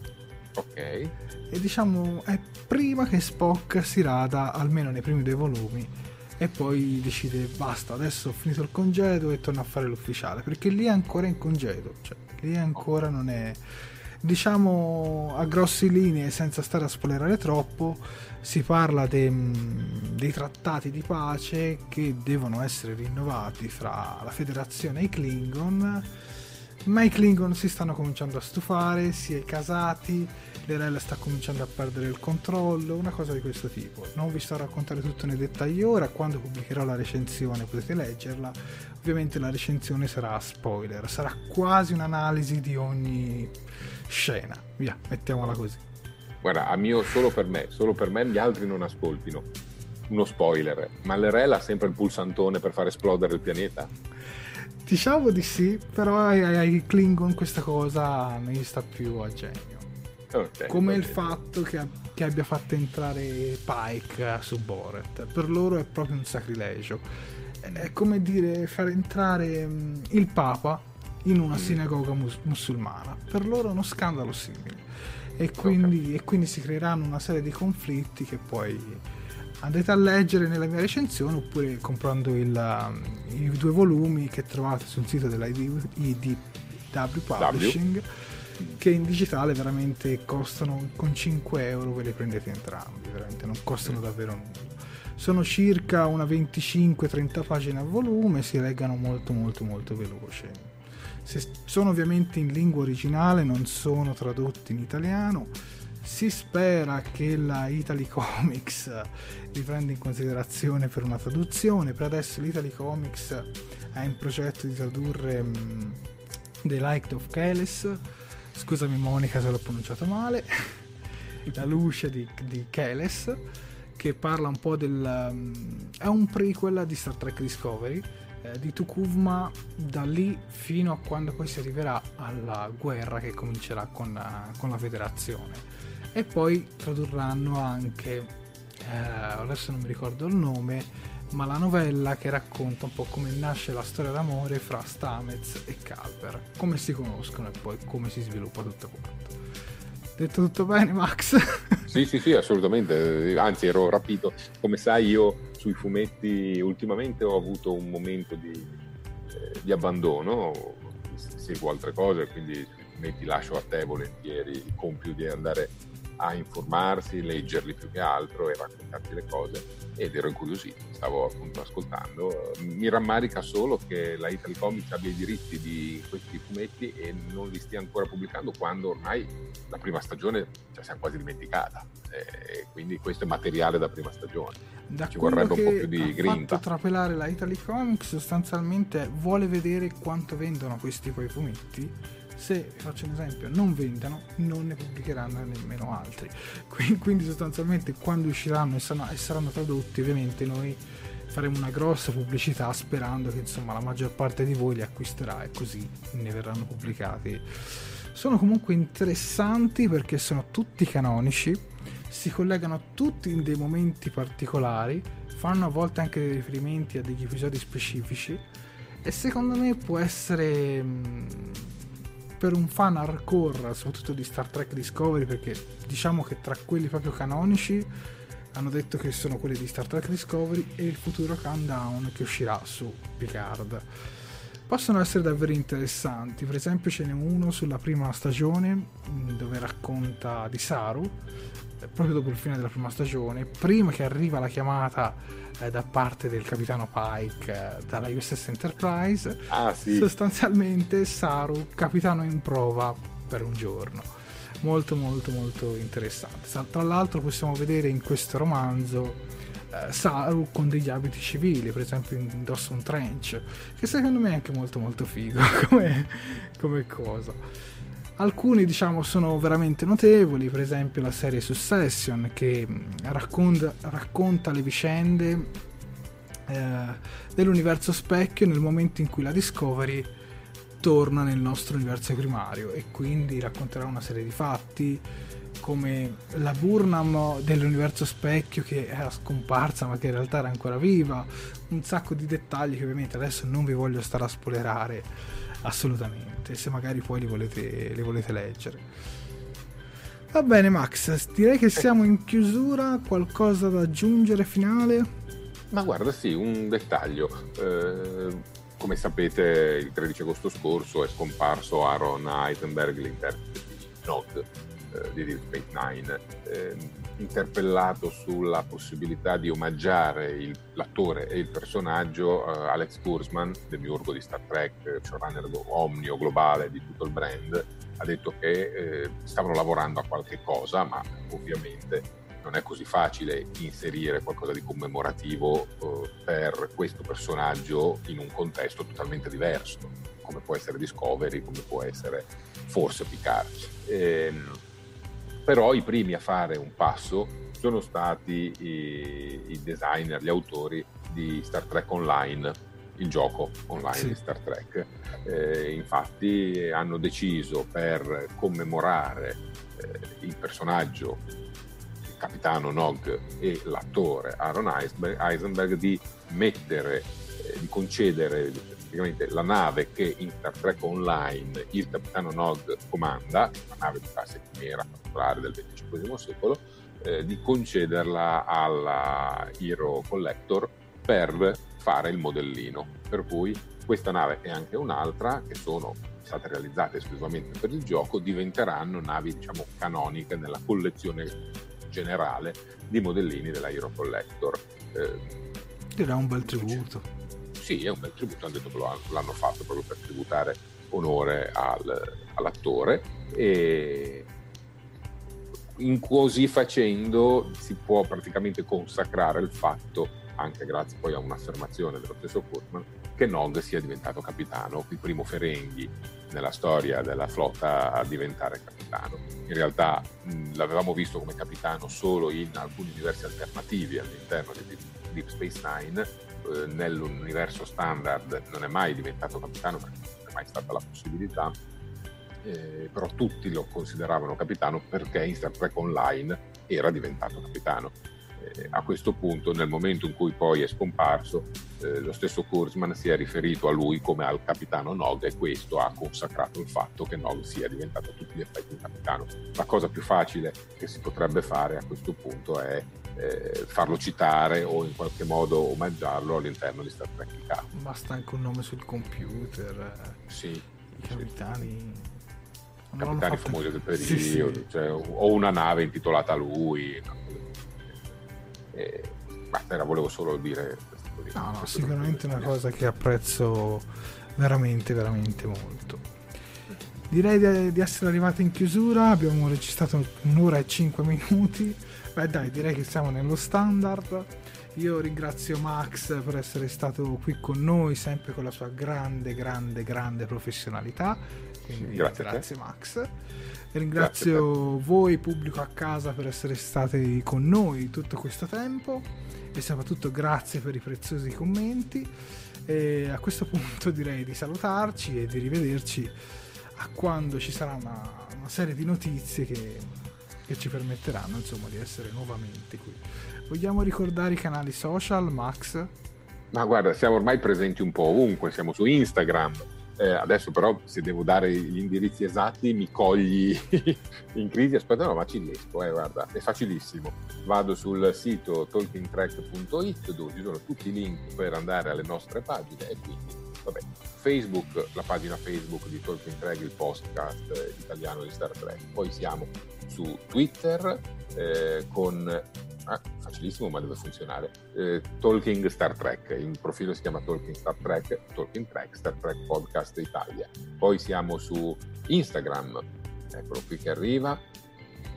Speaker 2: Ok.
Speaker 1: E diciamo è prima che Spock si rada, almeno nei primi due volumi, e poi decide basta, adesso ho finito il congedo e torno a fare l'ufficiale, perché lì è ancora in congedo, cioè lì ancora non è Diciamo a grosse linee, senza stare a spoilerare troppo, si parla de, dei trattati di pace che devono essere rinnovati fra la federazione e i Klingon ma i Klingon si stanno cominciando a stufare, si è casati, l'Erella sta cominciando a perdere il controllo, una cosa di questo tipo. Non vi sto a raccontare tutto nei dettagli ora, quando pubblicherò la recensione potete leggerla. Ovviamente la recensione sarà spoiler, sarà quasi un'analisi di ogni scena. Via, mettiamola così.
Speaker 2: Guarda, a mio solo per me, solo per me gli altri non ascoltino. Uno spoiler, ma l'Erella ha sempre il pulsantone per far esplodere il pianeta?
Speaker 1: Diciamo di sì, però ai, ai Klingon questa cosa non gli sta più a genio. Okay, Come il fatto che, che, abbia fatto entrare Pike su Boret. Per loro è proprio un sacrilegio. È come dire far entrare mm, il Papa in una mm. sinagoga mus- musulmana. Per loro è uno scandalo simile. E quindi, okay. e quindi si creeranno una serie di conflitti che poi andate a leggere nella mia recensione oppure comprando il, um, i due volumi che trovate sul sito della IDW Publishing w. che in digitale veramente costano con 5 euro ve li prendete entrambi veramente non costano davvero nulla sono circa una 25-30 pagine a volume si leggano molto molto molto veloce sono ovviamente in lingua originale non sono tradotti in italiano si spera che la Italy Comics li prenda in considerazione per una traduzione. Per adesso l'Italy Comics ha in progetto di tradurre um, The Light of Keles. Scusami Monica se l'ho pronunciato male. la luce di, di Keles che parla un po' del... Um, è un prequel di Star Trek Discovery eh, di Tukuvma da lì fino a quando poi si arriverà alla guerra che comincerà con, uh, con la federazione e poi tradurranno anche eh, adesso non mi ricordo il nome ma la novella che racconta un po' come nasce la storia d'amore fra Stamez e Calper. Come si conoscono e poi come si sviluppa tutto quanto. Detto tutto bene Max?
Speaker 2: sì sì sì assolutamente. Anzi ero rapito. Come sai io sui fumetti ultimamente ho avuto un momento di, eh, di abbandono. Seguo altre cose quindi sui lascio a te volentieri il compito di andare a informarsi, leggerli più che altro e raccontarti le cose ed ero incuriosito, stavo appunto ascoltando. Mi rammarica solo che la Italy Comics abbia i diritti di questi fumetti e non li stia ancora pubblicando quando ormai la prima stagione ci siamo quasi dimenticata e quindi questo è materiale da prima stagione.
Speaker 1: Da ci vorrebbe un po' più di grinta. fatto trapelare la Italy Comics sostanzialmente vuole vedere quanto vendono questi quei fumetti se faccio un esempio non vendano non ne pubblicheranno nemmeno altri. Quindi sostanzialmente quando usciranno e saranno, e saranno tradotti ovviamente noi faremo una grossa pubblicità sperando che insomma la maggior parte di voi li acquisterà e così ne verranno pubblicati. Sono comunque interessanti perché sono tutti canonici si collegano tutti in dei momenti particolari fanno a volte anche dei riferimenti a degli episodi specifici e secondo me può essere per un fan hardcore, soprattutto di Star Trek Discovery, perché diciamo che tra quelli proprio canonici hanno detto che sono quelli di Star Trek Discovery e il futuro countdown che uscirà su Picard. Possono essere davvero interessanti, per esempio ce n'è uno sulla prima stagione mm, dove racconta di Saru, eh, proprio dopo il fine della prima stagione, prima che arriva la chiamata eh, da parte del capitano Pike eh, dalla USS Enterprise.
Speaker 2: Ah, sì.
Speaker 1: Sostanzialmente Saru, capitano in prova per un giorno. Molto molto molto interessante. Tra l'altro possiamo vedere in questo romanzo eh, Saru con degli abiti civili, per esempio indossa un trench, che secondo me è anche molto molto figo come, come cosa. Alcuni diciamo sono veramente notevoli, per esempio la serie Succession che mm, racconta, racconta le vicende eh, dell'universo specchio nel momento in cui la Discovery torna nel nostro universo primario e quindi racconterà una serie di fatti come la Burnham dell'universo specchio che era scomparsa ma che in realtà era ancora viva, un sacco di dettagli che ovviamente adesso non vi voglio stare a spoilerare assolutamente, se magari poi li volete, li volete leggere. Va bene Max, direi che siamo in chiusura, qualcosa da aggiungere finale?
Speaker 2: Ma guarda sì, un dettaglio. Eh, come sapete il 13 agosto scorso è scomparso Aaron Heitenberg, l'interprete Nog eh, di Deep Space Nine, eh, interpellato sulla possibilità di omaggiare il, l'attore e il personaggio eh, Alex Kurzman, demiurgo di Star Trek, showrunner omnio globale di tutto il brand, ha detto che eh, stavano lavorando a qualche cosa, ma ovviamente non è così facile inserire qualcosa di commemorativo eh, per questo personaggio in un contesto totalmente diverso, come può essere Discovery, come può essere forse Picard. Ehm, però i primi a fare un passo sono stati i, i designer, gli autori di Star Trek Online, il gioco online sì. di Star Trek. Eh, infatti hanno deciso per commemorare eh, il personaggio capitano Nog e l'attore Aaron Eisenberg di mettere, eh, di concedere praticamente la nave che in Star Trek Online il capitano Nog comanda, una nave di classe chimera particolare del XXV secolo, eh, di concederla alla Hero Collector per fare il modellino. Per cui questa nave e anche un'altra, che sono state realizzate esclusivamente per il gioco, diventeranno navi diciamo canoniche nella collezione generale di modellini della Hero Collector.
Speaker 1: Eh, Era un bel tributo.
Speaker 2: Sì, è un bel tributo, hanno detto che l'hanno fatto proprio per tributare onore al, all'attore e in così facendo si può praticamente consacrare il fatto, anche grazie poi a un'affermazione dello stesso Kurtman, che Nog sia diventato capitano, il primo Ferenghi nella storia della flotta a diventare capitano. In realtà mh, l'avevamo visto come capitano solo in alcuni universi alternativi all'interno di Deep Space Nine, eh, nell'universo standard non è mai diventato capitano perché non è mai stata la possibilità, eh, però tutti lo consideravano capitano perché in Star Trek Online era diventato capitano eh, a questo punto, nel momento in cui poi è scomparso, eh, lo stesso Kurzman si è riferito a lui come al capitano Nog e questo ha consacrato il fatto che Nog sia diventato a tutti gli effetti un capitano. La cosa più facile che si potrebbe fare a questo punto è eh, farlo citare o in qualche modo omaggiarlo all'interno di Star Trek K.
Speaker 1: Basta anche un nome sul computer.
Speaker 2: Sì.
Speaker 1: I capitani. Sì
Speaker 2: capitani famosi del periodo, sì, sì. Cioè, o una nave intitolata a lui. E, basta, volevo solo dire
Speaker 1: questo. No, no, sicuramente una cosa che apprezzo veramente, veramente molto. Direi di, di, essere arrivati in chiusura, abbiamo registrato un'ora e cinque minuti. Beh dai, direi che siamo nello standard. Io ringrazio Max per essere stato qui con noi, sempre con la sua grande, grande, grande professionalità. Quindi grazie, grazie Max. Ringrazio voi, pubblico a casa, per essere stati con noi tutto questo tempo e soprattutto grazie per i preziosi commenti. E a questo punto direi di salutarci e di rivederci a quando ci sarà una, una serie di notizie che, che ci permetteranno insomma di essere nuovamente qui. Vogliamo ricordare i canali social, Max?
Speaker 2: Ma guarda, siamo ormai presenti un po' ovunque, siamo su Instagram, eh, adesso però se devo dare gli indirizzi esatti mi cogli in crisi, aspetta no ma ci riesco, eh, guarda, è facilissimo. Vado sul sito talkingtrack.it dove ci sono tutti i link per andare alle nostre pagine e quindi vabbè, Facebook, la pagina Facebook di Talking Track, il podcast eh, italiano di Star Trek. Poi siamo su Twitter eh, con ah, facilissimo ma deve funzionare, eh, Talking Star Trek, il profilo si chiama Talking Star Trek, Talking Trek, Star Trek Podcast Italia. Poi siamo su Instagram, eccolo qui che arriva,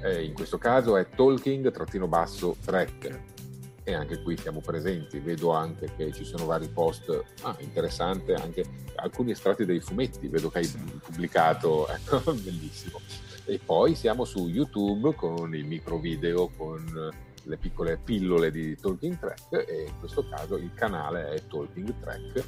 Speaker 2: eh, in questo caso è Talking-Track e anche qui siamo presenti, vedo anche che ci sono vari post, ah, interessante anche alcuni estratti dei fumetti, vedo che hai pubblicato, ecco, bellissimo. E poi siamo su YouTube con i micro video, con le piccole pillole di Talking Track e in questo caso il canale è Talking Track.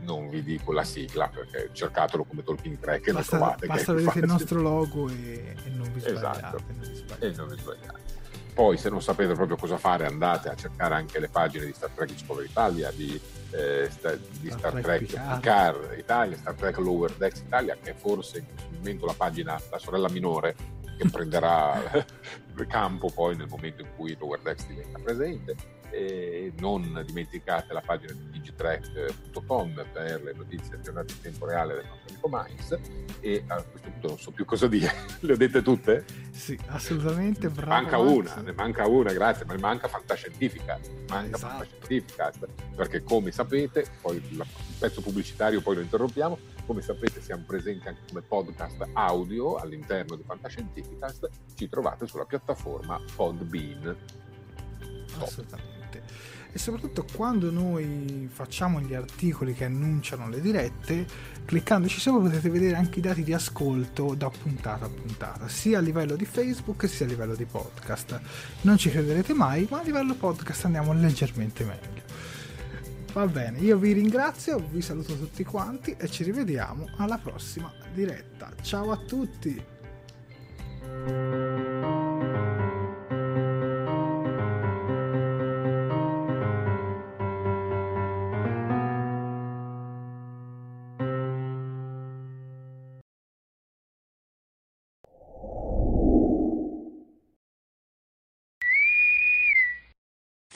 Speaker 2: Non vi dico la sigla perché cercatelo come Talking Track e
Speaker 1: basta,
Speaker 2: lo trovate.
Speaker 1: Basta vedere il nostro logo e, e non vi
Speaker 2: sbagliate. Esatto. Non vi sbagliate. E non vi sbagliate. Poi se non sapete proprio cosa fare andate a cercare anche le pagine di Star Trek Discovery Italia, di, eh, sta, di Star, Star, Trek Picard. Picard Italia, Star Trek Lower Decks Italia, che è forse in questo momento la pagina, la sorella minore che prenderà campo poi nel momento in cui Lower Decks diventa presente. E non dimenticate la pagina di digitrack.com per le notizie aggiornate in tempo reale del nostro amico Mais e a questo punto non so più cosa dire, le ho dette tutte?
Speaker 1: Sì, assolutamente, bravo.
Speaker 2: Manca Max. una, ne manca una, grazie, ma ne manca Fantascientifica, manca
Speaker 1: esatto.
Speaker 2: Fantascientifica, perché come sapete, poi il pezzo pubblicitario poi lo interrompiamo, come sapete siamo presenti anche come podcast audio all'interno di Fantascientificast, ci trovate sulla piattaforma Podbean.
Speaker 1: Assolutamente e soprattutto quando noi facciamo gli articoli che annunciano le dirette, cliccandoci sopra potete vedere anche i dati di ascolto da puntata a puntata, sia a livello di Facebook sia a livello di podcast. Non ci crederete mai, ma a livello podcast andiamo leggermente meglio. Va bene, io vi ringrazio, vi saluto tutti quanti e ci rivediamo alla prossima diretta. Ciao a tutti!